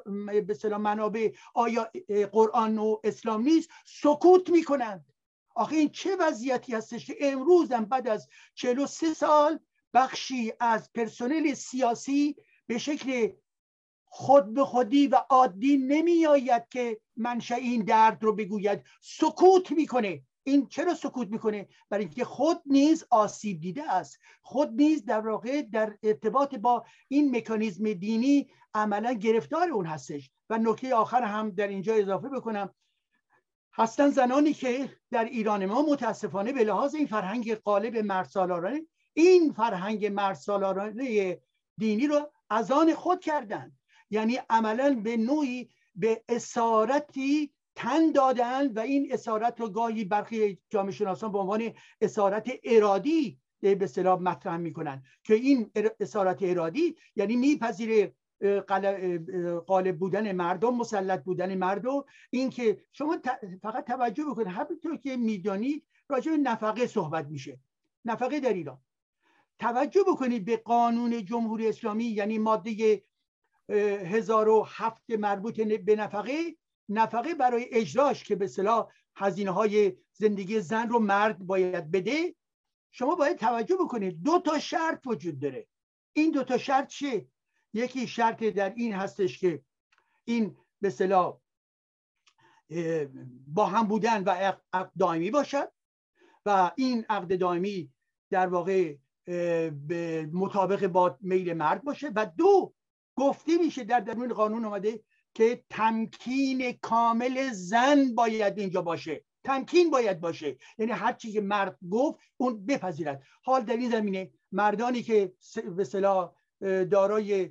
به منابع آیا قرآن و اسلام نیست سکوت می‌کنند. آخه این چه وضعیتی هستش که امروز هم بعد از 43 سال بخشی از پرسنل سیاسی به شکل خود به خودی و عادی نمی آید که منشأ این درد رو بگوید. سکوت می‌کنه. این چرا سکوت می‌کنه برای اینکه خود نیز آسیب دیده است. خود نیز در واقع در ارتباط با این مکانیزم دینی عملا گرفتار اون هستش. و نکته آخر هم در اینجا اضافه بکنم. هستن زنانی که در ایران ما متاسفانه به لحاظ این فرهنگ قالب مرسالارانه این فرهنگ مرسالارانه دینی رو از آن خود کردن یعنی عملا به نوعی به اسارتی تن دادن و این اسارت رو گاهی برخی جامعه شناسان به عنوان اسارت ارادی به اصطلاح مطرح می‌کنن که این اسارت ارادی یعنی میپذیره قالب بودن مردم مسلط بودن مردم. اینکه شما فقط توجه بکنید همینطور که می‌دانید راجع به نفقه صحبت میشه. نفقه در ایران. توجه بکنید به قانون جمهوری اسلامی یعنی ماده 1007 مربوط به نفقه نفقه برای اجراش که به صلاح هزینه های زندگی زن رو مرد باید بده شما باید توجه بکنید دو تا شرط وجود داره. این دو تا شرط چه یکی شرط در این هستش که این به صلاح با هم بودن و عقد دائمی باشد و این عقد دائمی در واقع به مطابق با میل مرد باشه. و دو گفته میشه در درون قانون آمده که تمکین کامل زن باید اینجا باشه. تمکین باید باشه. یعنی هر چی که مرد گفت اون بپذیرد. حال در این زمینه مردانی که به صلاح دارای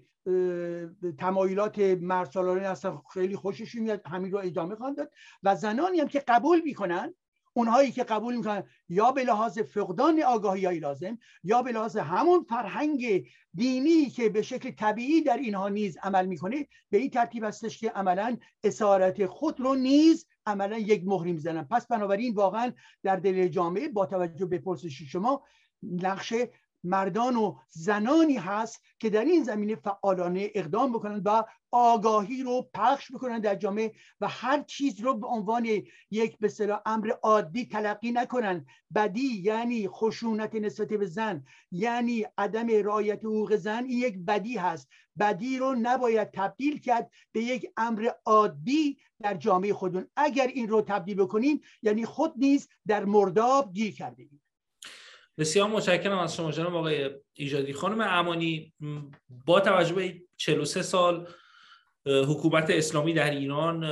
تمایلات مرسالانه هستن خیلی خوششون میاد همین رو ادامه خواهند داد. و زنانی هم که قبول می‌کنن اونهایی که قبول می‌کنن یا به لحاظ فقدان آگاهی لازم یا به لحاظ همون فرهنگ دینی که به شکل طبیعی در اینها نیز عمل می‌کنه به این ترتیب هستش که عملا اسارت خود رو نیز عملا یک مهری می‌زنن. پس بنابراین واقعا در دل جامعه با توجه به پرسش شما نقش مردان و زنانی هست که در این زمینه فعالانه اقدام بکنند و آگاهی رو پخش بکنن در جامعه و هر چیز رو به عنوان یک به امر عادی تلقی نکنن. بدی یعنی خشونت نسبت به زن یعنی عدم رعایت حقوق زن. این یک بدی هست. بدی رو نباید تبدیل کرد به یک امر عادی در جامعه خودمون. اگر این رو تبدیل بکنیم یعنی خود نیز در مرداب گیر کرده بسیار متشکرم از شما جناب آقای ایجادی. خانم امانی با توجه به 43 سال حکومت اسلامی در ایران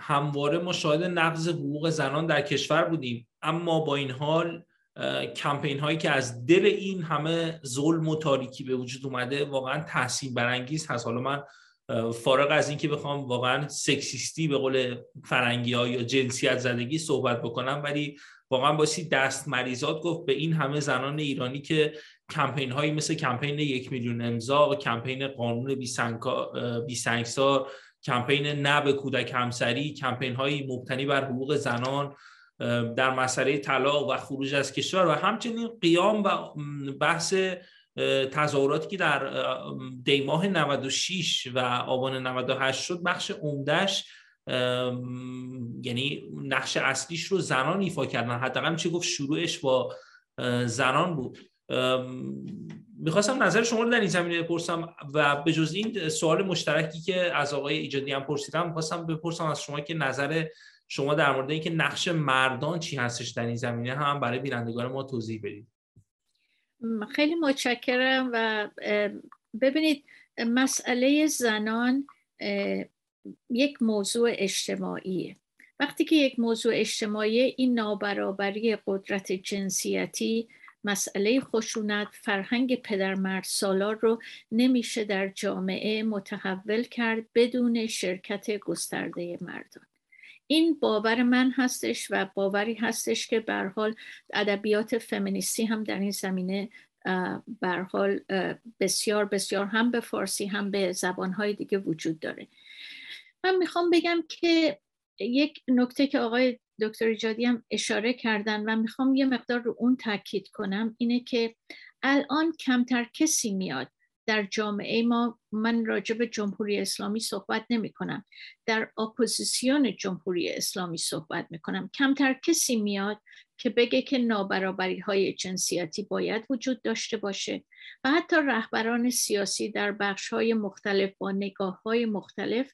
همواره ما شاهد نقض حقوق زنان در کشور بودیم. اما با این حال کمپین هایی که از دل این همه ظلم و تاریکی به وجود اومده واقعا تحسین برانگیز هست. حالا من فارغ از اینکه بخوام واقعا سکسیستی به قول فرنگی ها یا جنسیت زدگی صحبت بکنم ولی واقعا باسی دست مریضات گفت به این همه زنان ایرانی که کمپین هایی مثل کمپین یک میلیون امضا کمپین قانون بی سنگسار کمپین نه به کودک همسری کمپین های مبتنی بر حقوق زنان در مسئله طلاق و خروج از کشور و همچنین قیام و بحث تظاهراتی که در دیماه 96 و آبان 98 شد بخش عمدهش یعنی نقش اصلیش رو زنان ایفا کردن. حداقل چه گفت شروعش با زنان بود. می‌خواستم نظر شما رو در این زمینه بپرسم و به جز این سوال مشترکی که از آقای ایجادی هم پرسیدم می‌خواستم بپرسم از شما که نظر شما در مورد اینکه نقش مردان چی هستش در این زمینه هم برای بینندگان ما توضیح بدید. خیلی متشکرم و ببینید مسئله زنان یک موضوع اجتماعیه وقتی که یک موضوع اجتماعی این نابرابری قدرت جنسیتی مسئله خشونت فرهنگ پدر مرد سالار رو نمیشه در جامعه متحول کرد بدون شرکت گسترده مردان. این باور من هستش و باوری هستش که به حال ادبیات فمینیستی هم در این زمینه به حال بسیار بسیار هم به فارسی هم به زبانهای دیگه وجود داره. من می‌خوام بگم که یک نکته که آقای دکتر ایجادی هم اشاره کردن و می‌خوام یه مقدار رو اون تاکید کنم اینه که الان کمتر کسی میاد در جامعه ما من راجع به جمهوری اسلامی صحبت نمی کنم در اپوزیسیون جمهوری اسلامی صحبت می کنم کمتر کسی میاد که بگه که نابرابری های جنسیتی باید وجود داشته باشه و حتی رهبران سیاسی در بخش های مختلف با نگاه های مختلف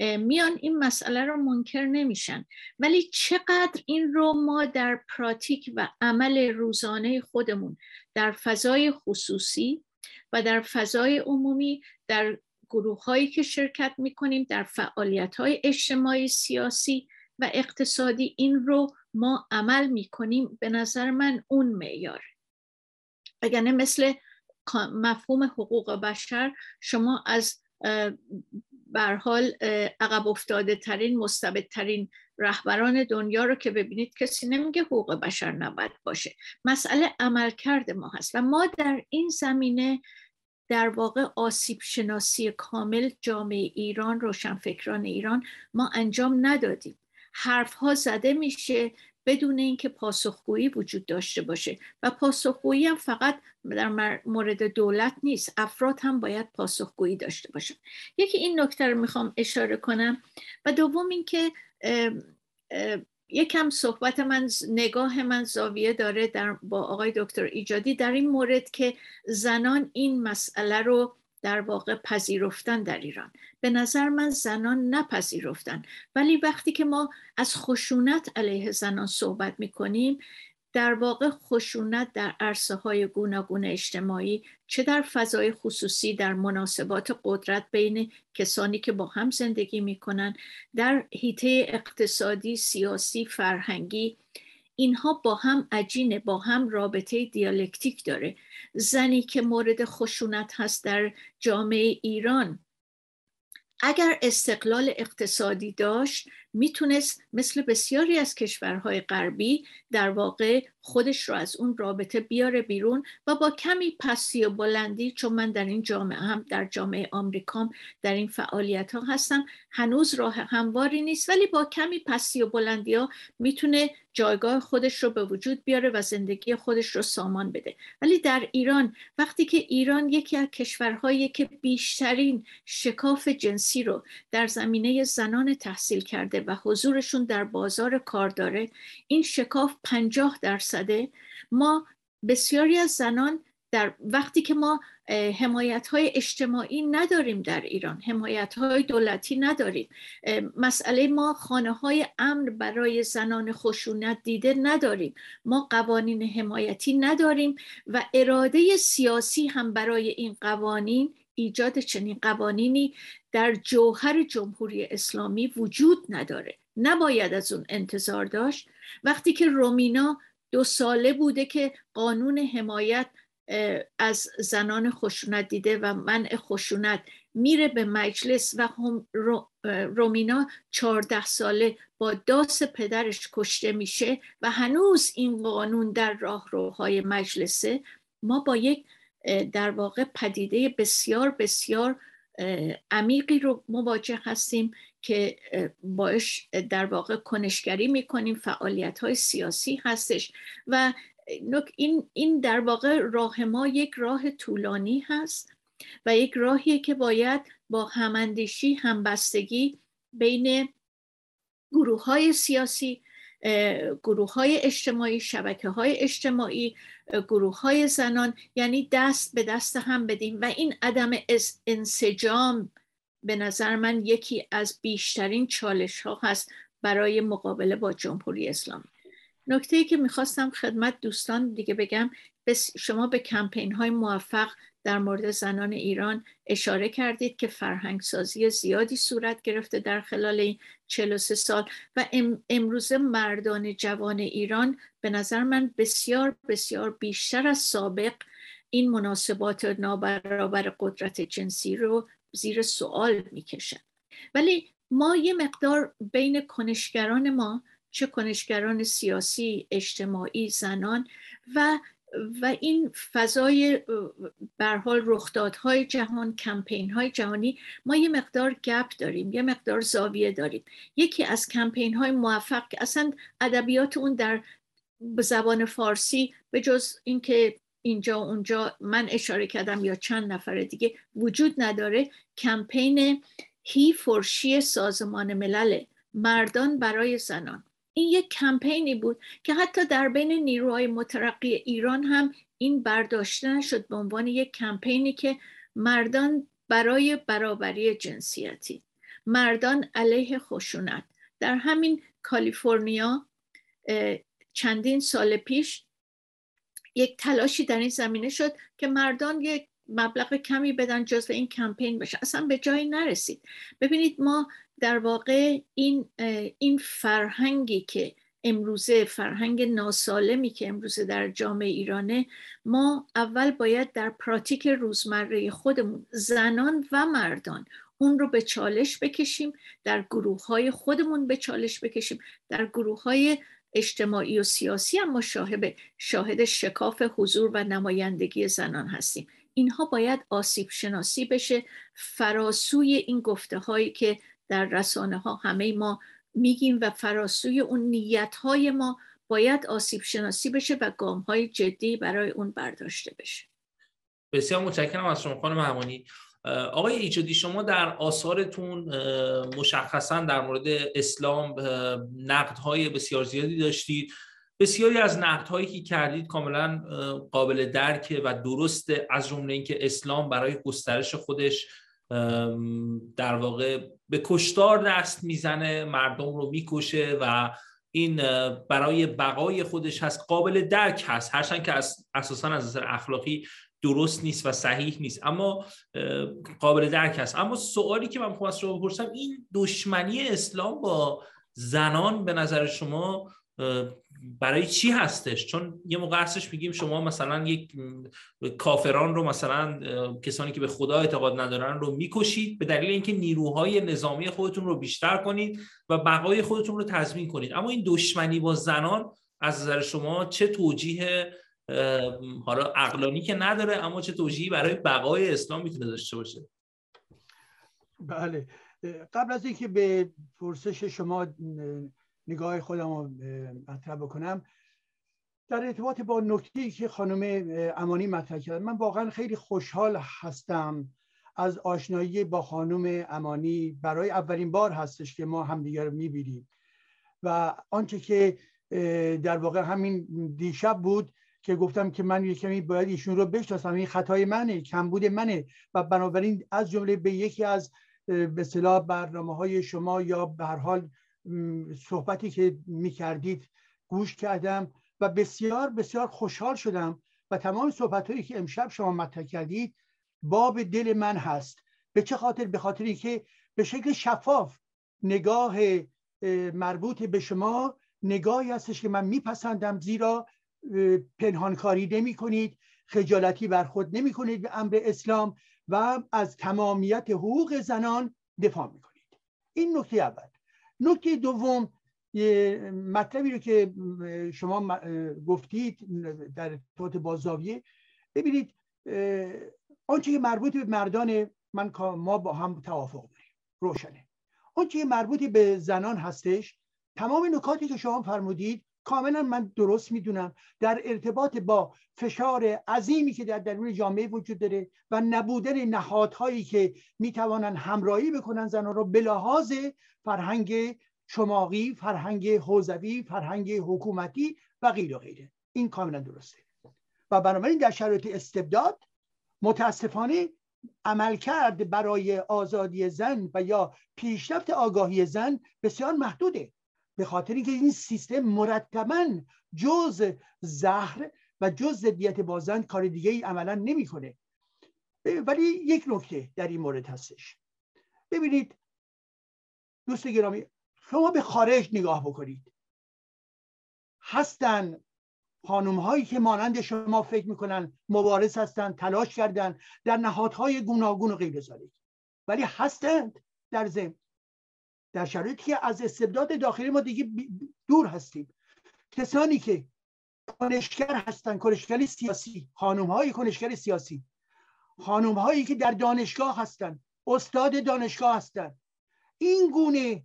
میان این مسئله رو منکر نمیشن. ولی چقدر این رو ما در پراتیک و عمل روزانه خودمون در فضای خصوصی و در فضای عمومی در گروه هایی که شرکت می‌کنیم در فعالیت های اجتماعی سیاسی و اقتصادی این رو ما عمل می‌کنیم به نظر من اون معیار. اگر مثل مفهوم حقوق بشر شما از بر حال عقب افتاده ترین مستبد ترین رهبران دنیا رو که ببینید کسی نمیگه حقوق بشر نباید باشه. مسئله عملکرد ما هست و ما در این زمینه در واقع آسیب شناسی کامل جامعه ایران روشنفکران ایران ما انجام ندادیم. حرف ها زده میشه بدون اینکه پاسخگویی وجود داشته باشه. و پاسخگویی هم فقط در مورد دولت نیست افراد هم باید پاسخگویی داشته باشن. یکی این نکته رو می‌خوام اشاره کنم و دوم اینکه یکم صحبت من نگاه من زاویه داره در با آقای دکتر ایجادی در این مورد که زنان این مسئله رو در واقع پذیرفتن در ایران. به نظر من زنان نپذیرفتن. ولی وقتی که ما از خشونت علیه زنان صحبت می کنیم در واقع خشونت در عرصه های گوناگون اجتماعی چه در فضای خصوصی در مناسبات قدرت بین کسانی که با هم زندگی می‌کنن در حیطه اقتصادی سیاسی فرهنگی اینها با هم عجینه با هم رابطه دیالکتیک داره. زنی که مورد خشونت هست در جامعه ایران اگر استقلال اقتصادی داشت می‌تونست مثل بسیاری از کشورهای غربی در واقع خودش رو از اون رابطه بیاره بیرون و با کمی پسی و بلندی چون من در این جامعه هم در جامعه آمریکام در این فعالیت ها هستم هنوز راه همواری نیست ولی با کمی پسی و بلندی ها می‌تونه جایگاه خودش رو به وجود بیاره و زندگی خودش رو سامان بده. ولی در ایران وقتی که ایران یکی از کشورهایی که بیشترین شکاف جنسی رو در زمینه زنان تحصیل کرده و حضورشون در بازار کار داره. این شکاف پنجاه درصده. ما بسیاری از زنان در وقتی که ما حمایت های اجتماعی نداریم در ایران حمایت های دولتی نداریم. مسئله ما خانه های امن برای زنان خشونت دیده نداریم. ما قوانین حمایتی نداریم و اراده سیاسی هم برای این قوانین ایجاد چنین قوانینی در جوهر جمهوری اسلامی وجود نداره. نباید از اون انتظار داشت. وقتی که رومینا دو ساله بوده که قانون حمایت از زنان خشونت دیده و منع خشونت میره به مجلس و هم رومینا چهارده ساله با داس پدرش کشته میشه و هنوز این قانون در راهروهای مجلسه. ما با یک در واقع پدیده بسیار بسیار عمیقی رو مواجه هستیم که باش در واقع کنشگری می‌کنیم فعالیت های سیاسی هستش و این, این در واقع راه ما یک راه طولانی هست و یک راهیه که باید با هماندیشی همبستگی بین گروه های سیاسی گروه های اجتماعی شبکه های اجتماعی گروه های زنان یعنی دست به دست هم بدیم. و این عدم انسجام به نظر من یکی از بیشترین چالش ها هست برای مقابله با جمهوری اسلامی. نکته ای که می‌خواستم خدمت دوستان دیگه بگم شما به کمپین های موفق در مورد زنان ایران اشاره کردید که فرهنگ سازی زیادی صورت گرفته در خلال این 43 سال و امروزه مردان جوان ایران به نظر من بسیار بسیار بیشتر از سابق این مناسبات نابرابر قدرت جنسی رو زیر سوال می‌کشن. ولی ما یه مقدار بین کنشگران ما چه کنشگران سیاسی اجتماعی زنان و و این فضای حال رخدادهای جهان کمپین های جهانی ما یه مقدار گپ داریم یه مقدار زاویه داریم. یکی از کمپین های موفق که اصلا ادبیات اون در زبان فارسی به جز اینکه اینجا اونجا من اشاره کردم یا چند نفر دیگه وجود نداره کمپین هی فرشی سازمان ملل مردان برای زنان. این یک کمپینی بود که حتی در بین نیروهای مترقی ایران هم این برداشته نشد به عنوان یک کمپینی که مردان برای برابری جنسیتی. مردان علیه خشونت. در همین کالیفرنیا چندین سال پیش یک تلاشی در این زمینه شد که مردان یک مبلغ کمی بدن جزو این کمپین بشه اصلا به جایی نرسید. ببینید ما در واقع این این فرهنگی که امروزه فرهنگ ناسالمی که امروزه در جامعه ایرانه ما اول باید در پراتیک روزمره خودمون زنان و مردان اون رو به چالش بکشیم در گروه های خودمون به چالش بکشیم در گروه های اجتماعی و سیاسی هم ما شاهد شکاف حضور و نمایندگی زنان هستیم. اینها باید آسیب شناسی بشه. فراسوی این گفته هایی که در رسانه ها همه ما میگیم و فراسوی اون نیت های ما باید آسیب شناسی بشه و گام های جدی برای اون برداشته بشه. بسیار متشکرم از شما خانم همانی. آقای ایجادی شما در آثارتون مشخصا در مورد اسلام نقدهای بسیار زیادی داشتید. بسیاری از نقدهایی که کردید کاملا قابل درکه و درسته از جمله اینکه اسلام برای گسترش خودش در واقع به کشتار دست می‌زنه مردم رو می‌کشه و این برای بقای خودش هست قابل درک هست. هرچند که اساسا از نظر اخلاقی درست نیست و صحیح نیست اما قابل درک هست. اما سوالی که من خواست رو بپرسم این دشمنی اسلام با زنان به نظر شما برای چی هستش؟ چون یه موقع هستش میگیم شما مثلا یک کافران رو مثلا کسانی که به خدا اعتقاد ندارن رو می‌کشید به دلیل اینکه نیروهای نظامی خودتون رو بیشتر کنید و بقای خودتون رو تضمین کنید. اما این دشمنی با زنان از نظر شما چه توجیه حالا عقلانی که نداره اما چه توجیهی برای بقای اسلام می‌تونه داشته باشه؟ بله. قبل از اینکه به پرسش شما نگاه خودم مطرح بکنم. در ارتباط با نکته که خانم امانی مطرح کرد من واقعا خیلی خوشحال هستم از آشنایی با خانم امانی. برای اولین بار هستش که ما همدیگر رو می‌بینیم. و آنچه که در واقع همین دیشب بود که گفتم که من یک کمی باید ایشون رو بشناسم. این خطای منه کمبود منه. و بنابراین از جمله به یکی از به اصطلاح برنامه های شما یا به هر حال صحبتی که می کردید گوش کردم و بسیار بسیار خوشحال شدم و تمام صحبت هایی که امشب شما مطرح کردید باب دل من هست. به چه خاطر؟ به خاطر که به شکل شفاف نگاه مربوط به شما نگاهی هستش که من میپسندم زیرا پنهانکاری نمی کنید خجالتی بر خود نمی کنید به امر اسلام و از تمامیت حقوق زنان دفاع می کنید این نکته اول. نکته دوم مطلبی رو که شما گفتید در ارتباط با زاویه. ببینید آنچه که مربوط به مردان من ما با هم توافق داریم. روشنه. آنچه مربوط به زنان هستش تمام نکاتی که شما فرمودید کاملا من درست می‌دونم. در ارتباط با فشار عظیمی که در درون جامعه وجود داره و نبودن نهادهایی که می‌توانند همراهی بکنن زنان رو به لحاظ فرهنگ چماقی فرهنگ حوزوی فرهنگ حکومتی و غیر و غیره. این کاملا درسته. و بنابراین در شرایط استبداد متاسفانه عملکرد برای آزادی زن و یا پیشرفت آگاهی زن بسیار محدوده. به خاطر اینکه این سیستم مرتبا جز زهر و جز ضدیت با زن کار دیگه ای عملا نمی‌کنه. ولی یک نکته در این مورد هستش. ببینید دوست گرامی شما به خارج نگاه بکنید. هستن خانم هایی که مانند شما فکر می‌کنن مبارز هستند تلاش کردن در نهادهای گوناگون و غیر ولی هستند در زم در شرایطی که از استبداد داخلی ما دیگه دور هستیم. کسانی که کنشگر هستند کنشگر سیاسی خانم های کنشگر سیاسی. خانم هایی که در دانشگاه هستند استاد دانشگاه هستند این گونه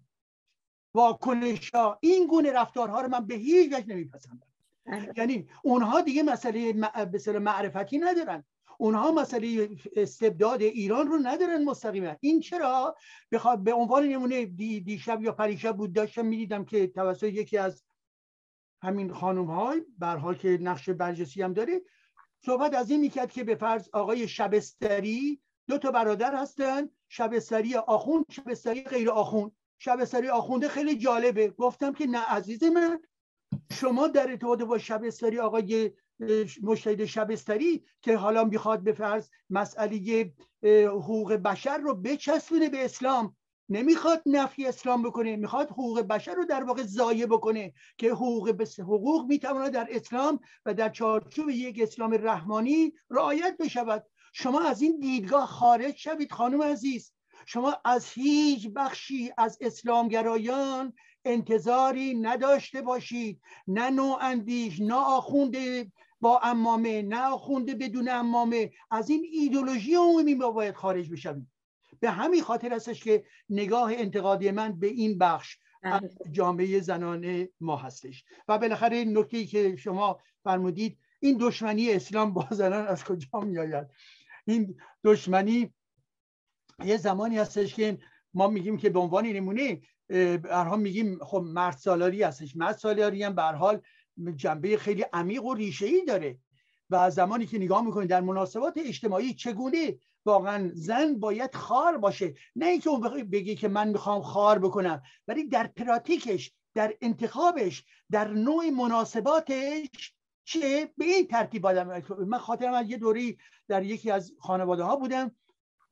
واکنش ها این گونه رفتارها رو من به هیچ وجه نمیپسندم. بله. یعنی اونها دیگه مسئله به معرفتی ندارن. اونها مسئله استبداد ایران رو ندارن مستقیما. این چرا؟ بخواد به عنوان نمونه دی دیشب یا پریشب بود داشتم می‌دیدم که توسط یکی از همین خانم های برحال که نقش برجسی هم داره صحبت از این می‌کرد که به فرض آقای شبستری دو تا برادر هستن شبستری آخوند شبستری غیر آخوند. شبستری آخونده خیلی جالبه. گفتم که نه عزیز من شما در ارتباط با شبستری آقای مشتهد شبستری که حالا می‌خواد به فرض مسئله حقوق بشر رو بچسبونه به اسلام. نمی‌خواد نفی اسلام بکنه می‌خواد حقوق بشر رو در واقع ضایع بکنه که حقوق بس حقوق می‌تواند در اسلام و در چارچوب یک اسلام رحمانی رعایت بشود. شما از این دیدگاه خارج شوید خانم عزیز. شما از هیچ بخشی از اسلامگرایان انتظاری نداشته باشید. نه نوع اندیش نه آخونده با امامه نه آخونده بدون امامه. از این ایدولوژی عمومی باید خارج بشویم. به همین خاطر هستش که نگاه انتقادی من به این بخش بله. جامعه زنانه ما هستش. و بالاخره نکته که شما فرمودید این دشمنی اسلام با زنان از کجا میآید؟ این دشمنی یه زمانی هستش که ما میگیم که به عنوان نمونه برها میگیم خب مرد سالاری هستش. مرد سالاری هم حال جنبه خیلی عمیق و ریشه ای داره. و زمانی که نگاه می‌کنید در مناسبات اجتماعی چگونه واقعا زن باید خار باشه. نه اینکه اون بگی که من می‌خوام خار بکنم ولی در پراتیکش در انتخابش در نوع مناسباتش چه به این ترتیب آدم من خاطرم از یه دوری در یکی از خانواده ها بودم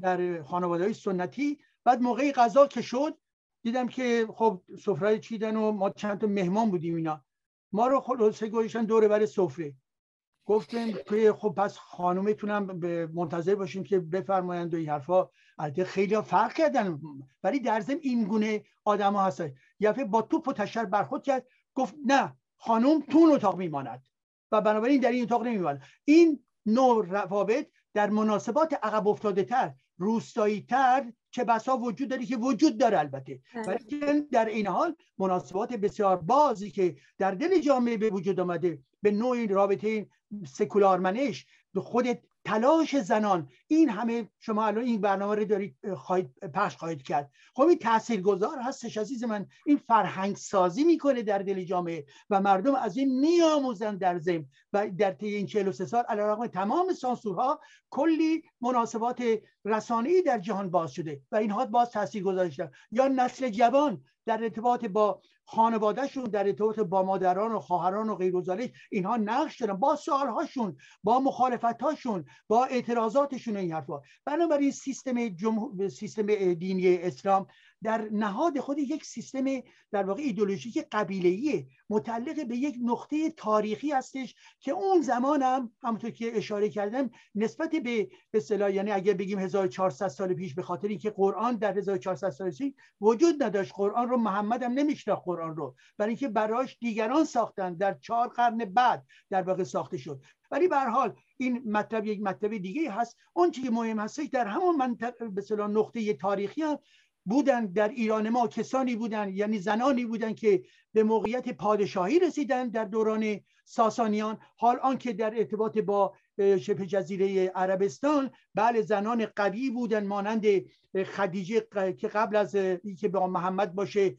در خانواده های سنتی. بعد موقعی غذا که شد دیدم که خب سفره چیدن و ما چند تا مهمان بودیم اینا. ما رو خلاصه گوشن دوره بر سفره. گفتم که خب پس خانومتونم منتظر باشیم که بفرمایند و این حرفا. البته خیلی فرق کردن ولی در ضمن این گونه آدما هستن. یه با توپ و تشر برخورد کرد گفت نه خانم تون اتاق میماند و بنابراین در این اتاق نمیماند. این نوع روابط در مناسبات عقب افتاده تر روستایی تر چه بسا وجود داره که وجود داره البته بله. ولی در این حال مناسبات بسیار بازی که در دل جامعه به وجود آمده به نوعی رابطه سکولارمنش به خودت تلاش زنان. این همه شما الان این برنامه رو دارید خواهید پخش خواهید کرد. خب این تاثیرگذار هستش عزیز من. این فرهنگ سازی می‌کنه در دل جامعه و مردم از این میآموزن در زم و در طی این 43 سال علیرغم تمام سانسورها کلی مناسبات رسانه‌ای در جهان باز شده و اینها باز تاثیر گذاشتن یا نسل جوان در ارتباط با خانوادهشون در ارتباط با مادران و خواهران و غیر اینها نقش دارن. با سوالهاشون با مخالفتهاشون با اعتراضاتشون این حرفا. بنابراین سیستم جمهور سیستم دینی اسلام در نهاد خود یک سیستم در واقع ایدولوژیک قبیله‌ای متعلق به یک نقطه تاریخی هستش که اون زمان هم همونطور که اشاره کردم نسبت به به یعنی اگر بگیم 1400 سال پیش به خاطر اینکه قرآن در 1400 سال پیش وجود نداشت قرآن رو محمد هم نمیشناخت قرآن رو. برای اینکه براش دیگران ساختن در چهار قرن بعد در واقع ساخته شد. ولی به حال این مطلب یک مطلب دیگه هست. اون چیزی مهم هست در همون منطقه به نقطه تاریخی هم بودن در ایران ما کسانی بودن یعنی زنانی بودن که به موقعیت پادشاهی رسیدن در دوران ساسانیان. حال آنکه در ارتباط با شبه جزیره عربستان بله زنان قوی بودن مانند خدیجه که قبل از اینکه با محمد باشه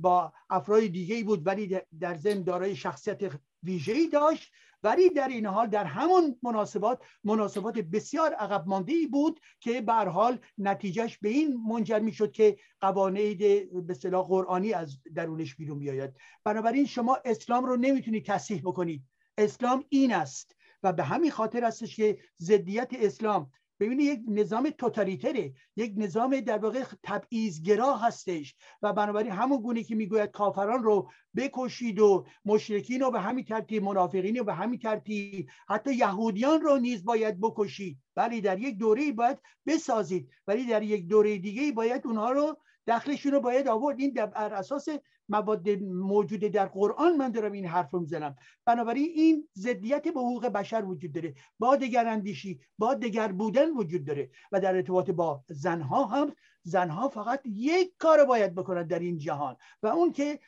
با افراد دیگه بود ولی در ضمن دارای شخصیت ویژه‌ای داشت. ولی در این حال در همون مناسبات مناسبات بسیار عقب مانده ای بود که به حال نتیجهش به این منجر می شد که قوانین به اصطلاح قرآنی از درونش بیرون بیاید. بنابراین شما اسلام رو نمی‌تونید تصحیح بکنید اسلام این است و به همین خاطر هستش که ضدیت اسلام ببینید یک نظام توتالیتره یک نظام در واقع تبعیضگرا هستش و بنابراین همون گونه که می‌گوید کافران رو بکشید و مشرکین رو به همین ترتیب منافقین رو به همین ترتیب حتی یهودیان رو نیز باید بکشید. ولی در یک دوره باید بسازید. ولی در یک دوره دیگه باید اونها رو دخلشون رو باید آورد. این در اساس مواد موجود در قرآن من دارم این حرف رو می‌زنم. بنابراین این ضدیت به حقوق بشر وجود داره. با دگر اندیشی با دگر بودن وجود داره و در ارتباط با زنها هم زنها فقط یک کار باید بکنن در این جهان و اون که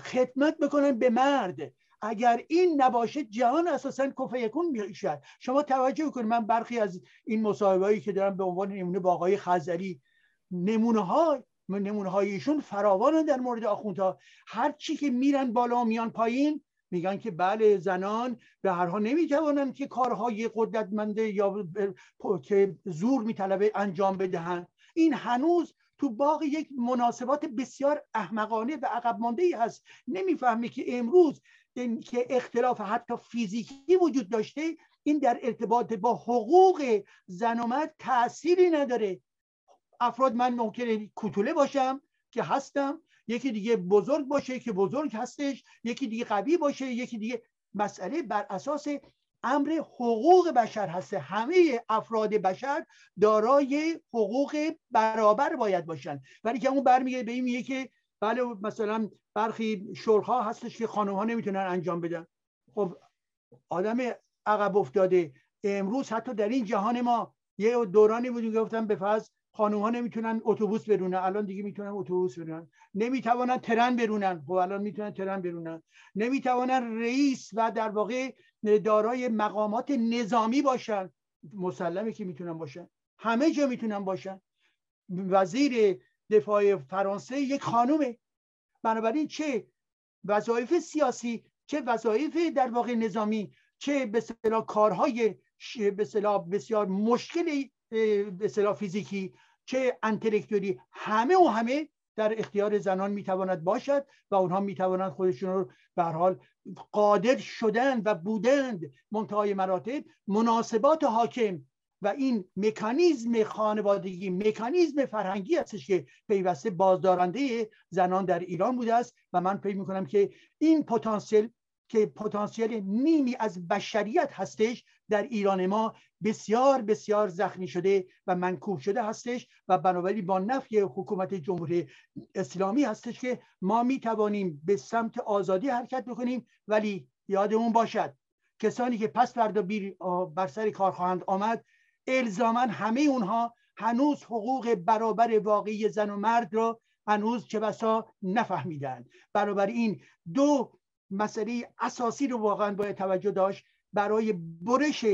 خدمت بکنن به مرد. اگر این نباشه جهان اساسا کفه یکون می‌شد شما توجه کنید من برخی از این مصاحبه که دارم به عنوان نمونه با آقای خزری نمونه ها نمونه هایشون فراوانه در مورد آخوندها. هر چی که میرن بالا میان پایین میگن که بله زنان به هر حال نمی‌توانند که کارهای قدرتمنده یا که زور میطلبه انجام بدهند. این هنوز تو باقی یک مناسبات بسیار احمقانه و عقب مانده ای هست. نمی‌فهمه که امروز که اختلاف حتی فیزیکی وجود داشته این در ارتباط با حقوق زن و مرد تأثیری نداره. افراد من ممکنه کوتوله باشم که هستم یکی دیگه بزرگ باشه که بزرگ هستش یکی دیگه قوی باشه یکی دیگه مسئله بر اساس امر حقوق بشر هست همه افراد بشر دارای حقوق برابر باید باشن. ولی که اون برمیگه به این میگه که بله مثلا برخی شرها هستش که خانم ها نمی‌تونن انجام بدن. خب آدم عقب افتاده. امروز حتی در این جهان ما یه دورانی بودیم گفتم به فرض خانوم ها نمی‌تونن اتوبوس برونن الان دیگه می‌تونن اتوبوس برونن نمی‌توانن ترن برونن. خب الان می‌تونن ترن برونن. نمی‌توانن رئیس و در واقع دارای مقامات نظامی باشن. مسلمه که می‌تونن باشن. همه جا می‌تونن باشن. وزیر دفاع فرانسه یک خانومه. بنابراین چه وظایف سیاسی چه وظایف در واقع نظامی چه به کارهای به بسیار مشکلی به اصطلاح فیزیکی چه انتلکتوری همه و همه در اختیار زنان می‌تواند باشد و اونها می‌توانند خودشون رو به حال قادر شدن و بودند منتهای مراتب مناسبات حاکم. و این مکانیزم خانوادگی مکانیزم فرهنگی هستش که پیوسته بازدارنده زنان در ایران بوده است و من فکر می‌کنم که این پتانسیل که پتانسیل نیمی از بشریت هستش در ایران ما بسیار بسیار زخمی شده و منکوب شده هستش و بنابراین با نفی حکومت جمهوری اسلامی هستش که ما می توانیم به سمت آزادی حرکت بکنیم ولی یادمون باشد کسانی که پس فردا بر سر کار خواهند آمد الزاما همه اونها هنوز حقوق برابر واقعی زن و مرد را هنوز چه بسا نفهمیدند. این دو مسئله اساسی رو واقعا باید توجه داشت. برای برش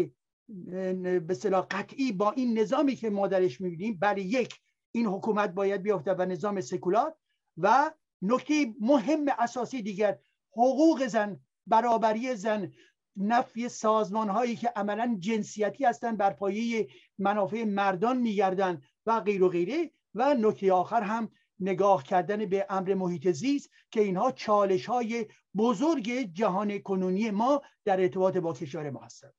به صلاح قطعی با این نظامی که ما درش می‌بینیم برای یک این حکومت باید بیافته و نظام سکولار و نکته مهم اساسی دیگر حقوق زن برابری زن نفی سازمان هایی که عملا جنسیتی هستند بر پایه منافع مردان میگردند و غیر و غیره. و نکته آخر هم نگاه کردن به امر محیط زیست که اینها چالش های بزرگ جهان کنونی ما در ارتباط با کشور ما هستند.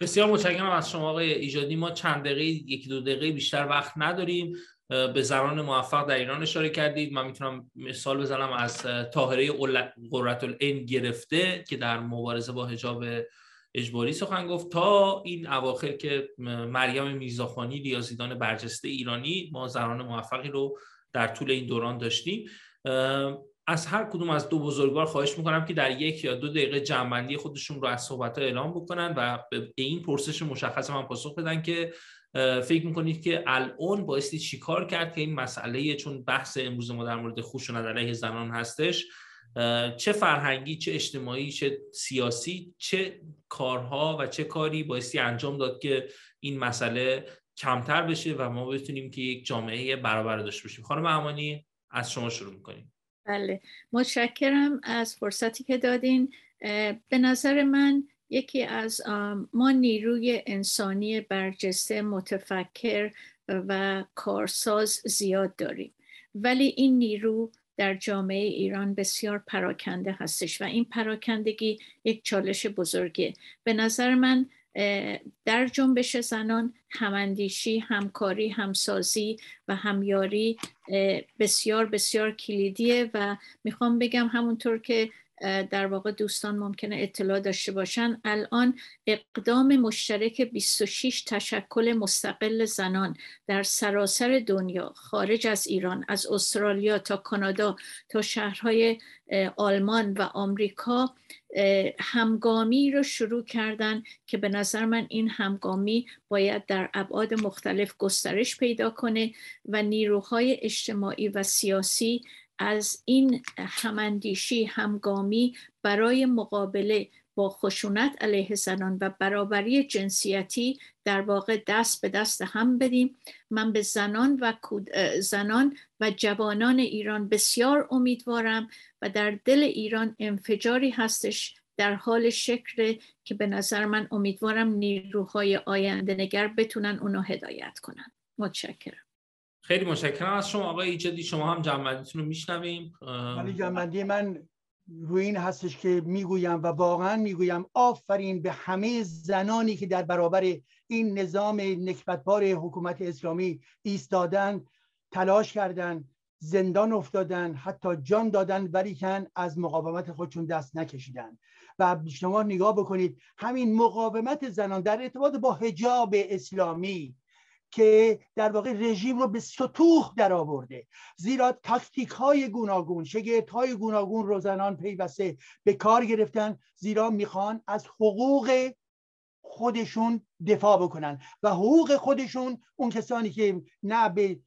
بسیار متشکرم از شما آقای ایجادی ما چند دقیقه یکی دو دقیقه بیشتر وقت نداریم. به زنان موفق در ایران اشاره کردید. من می‌تونم مثال بزنم از طاهره قررت العین گرفته که در مبارزه با حجاب اجباری سخن گفت. تا این اواخر که مریم میزاخانی ریاضیدان برجسته ایرانی ما زنان موفقی رو در طول این دوران داشتیم. از هر کدوم از دو بزرگوار خواهش می‌کنم که در یک یا دو دقیقه جنبندی خودشون رو از صحبت اعلام بکنن و به این پرسش مشخص من پاسخ بدن که فکر می‌کنید که الان بایستی چیکار کرد که این مسئله چون بحث امروز ما در مورد خشونت علیه زنان هستش چه فرهنگی چه اجتماعی چه سیاسی چه کارها و چه کاری بایستی انجام داد که این مسئله کمتر بشه و ما بتونیم که یک جامعه برابر داشته باشیم. خانم امانی از شما شروع می‌کنیم. بله. متشکرم از فرصتی که دادین. به نظر من یکی از ما نیروی انسانی برجسته متفکر و کارساز زیاد داریم. ولی این نیرو در جامعه ایران بسیار پراکنده هستش و این پراکندگی یک چالش بزرگه به نظر من در جنبش زنان هماندیشی همکاری همسازی و همیاری بسیار بسیار کلیدیه و می‌خوام بگم همونطور که در واقع دوستان ممکنه اطلاع داشته باشن. الان اقدام مشترک 26 تشکل مستقل زنان در سراسر دنیا خارج از ایران از استرالیا تا کانادا تا شهرهای آلمان و آمریکا همگامی رو شروع کردن که به نظر من این همگامی باید در ابعاد مختلف گسترش پیدا کنه و نیروهای اجتماعی و سیاسی از این هماندیشی همگامی برای مقابله با خشونت علیه زنان و برابری جنسیتی در واقع دست به دست هم بدیم. من به زنان و زنان و جوانان ایران بسیار امیدوارم و در دل ایران انفجاری هستش در حال شکر که به نظر من امیدوارم نیروهای آینده نگر بتونن اونو هدایت کنن. متشکرم. خیلی متشکرم از شما آقای ایجادی. شما هم جنبندیتون رو میشنویم. ولی جنبندی من روی این هستش که می‌گویم و واقعا می‌گویم آفرین به همه زنانی که در برابر این نظام نکبتبار حکومت اسلامی ایستادن تلاش کردن زندان افتادن حتی جان دادن ولیکن از مقاومت خودشون دست نکشیدن. و شما نگاه بکنید همین مقاومت زنان در ارتباط با حجاب اسلامی که در واقع رژیم رو به سطوح در آورده. زیرا تاکتیک های گوناگون شگرت های گوناگون رو زنان پیوسته به کار گرفتن. زیرا می‌خوان از حقوق خودشون دفاع بکنن. و حقوق خودشون اون کسانی که نه به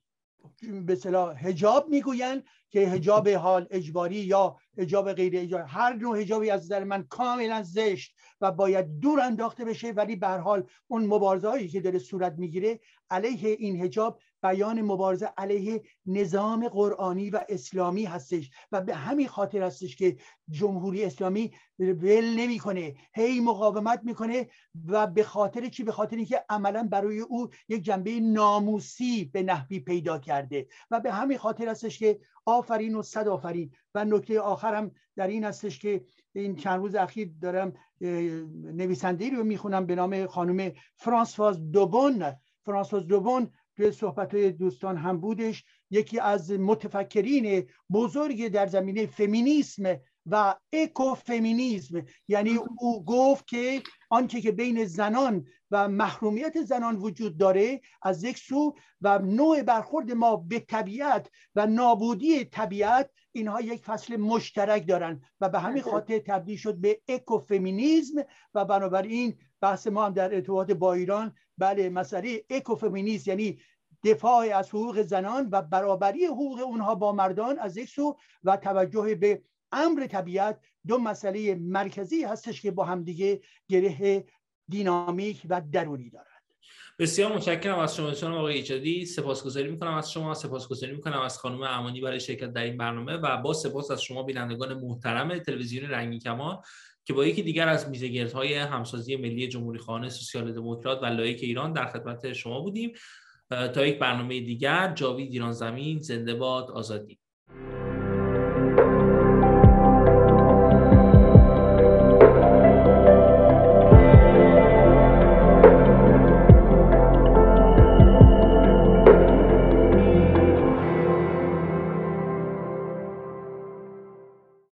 به صلاح هجاب می‌گوین که هجاب حال اجباری یا هجاب غیر اجباری هر نوع هجابی از نظر من کاملا زشت و باید دور انداخته بشه. ولی به حال اون مبارزه هایی که داره صورت می‌گیره علیه این هجاب بیان مبارزه علیه نظام قرآنی و اسلامی هستش و به همین خاطر هستش که جمهوری اسلامی ول نمی‌کنه هی مقاومت می‌کنه و به خاطر چی؟ به خاطر اینکه عملا برای او یک جنبه ناموسی به نحوی پیدا کرده و به همین خاطر هستش که آفرین و صد آفرین. و نکته آخرم در این هستش که این چند روز اخیر دارم نویسنده رو می‌خونم به نام خانم فرانسواز دوبون. فرانسواز دوبون توی صحبت دوستان هم بودش. یکی از متفکرین بزرگ در زمینه فمینیسم و اکوفمینیسم. یعنی او گفت که آنچه که بین زنان و محرومیت زنان وجود داره از یک سو و نوع برخورد ما به طبیعت و نابودی طبیعت اینها یک فصل مشترک دارن و به همین خاطر تبدیل شد به اکوفمینیسم و بنابراین بحث ما هم در ارتباط با ایران بله مسئله اکوفمینیسم یعنی دفاع از حقوق زنان و برابری حقوق اونها با مردان از یک سو و توجه به امر طبیعت دو مسئله مرکزی هستش که با همدیگه گره دینامیک و درونی دارد بسیار متشکرم از شما جناب آقای ایجادی. سپاسگزاری می‌کنم از شما سپاسگزاری می‌کنم از خانم امانی برای شرکت در این برنامه و با سپاس از شما بینندگان محترم تلویزیون رنگی کمان. که با یکی دیگر از میزگردهای همسازی ملی جمهوری خانه سوسیال دموکرات و لایک ایران در خدمت شما بودیم. تا یک برنامه دیگر جاوید ایران زمین زنده باد آزادی.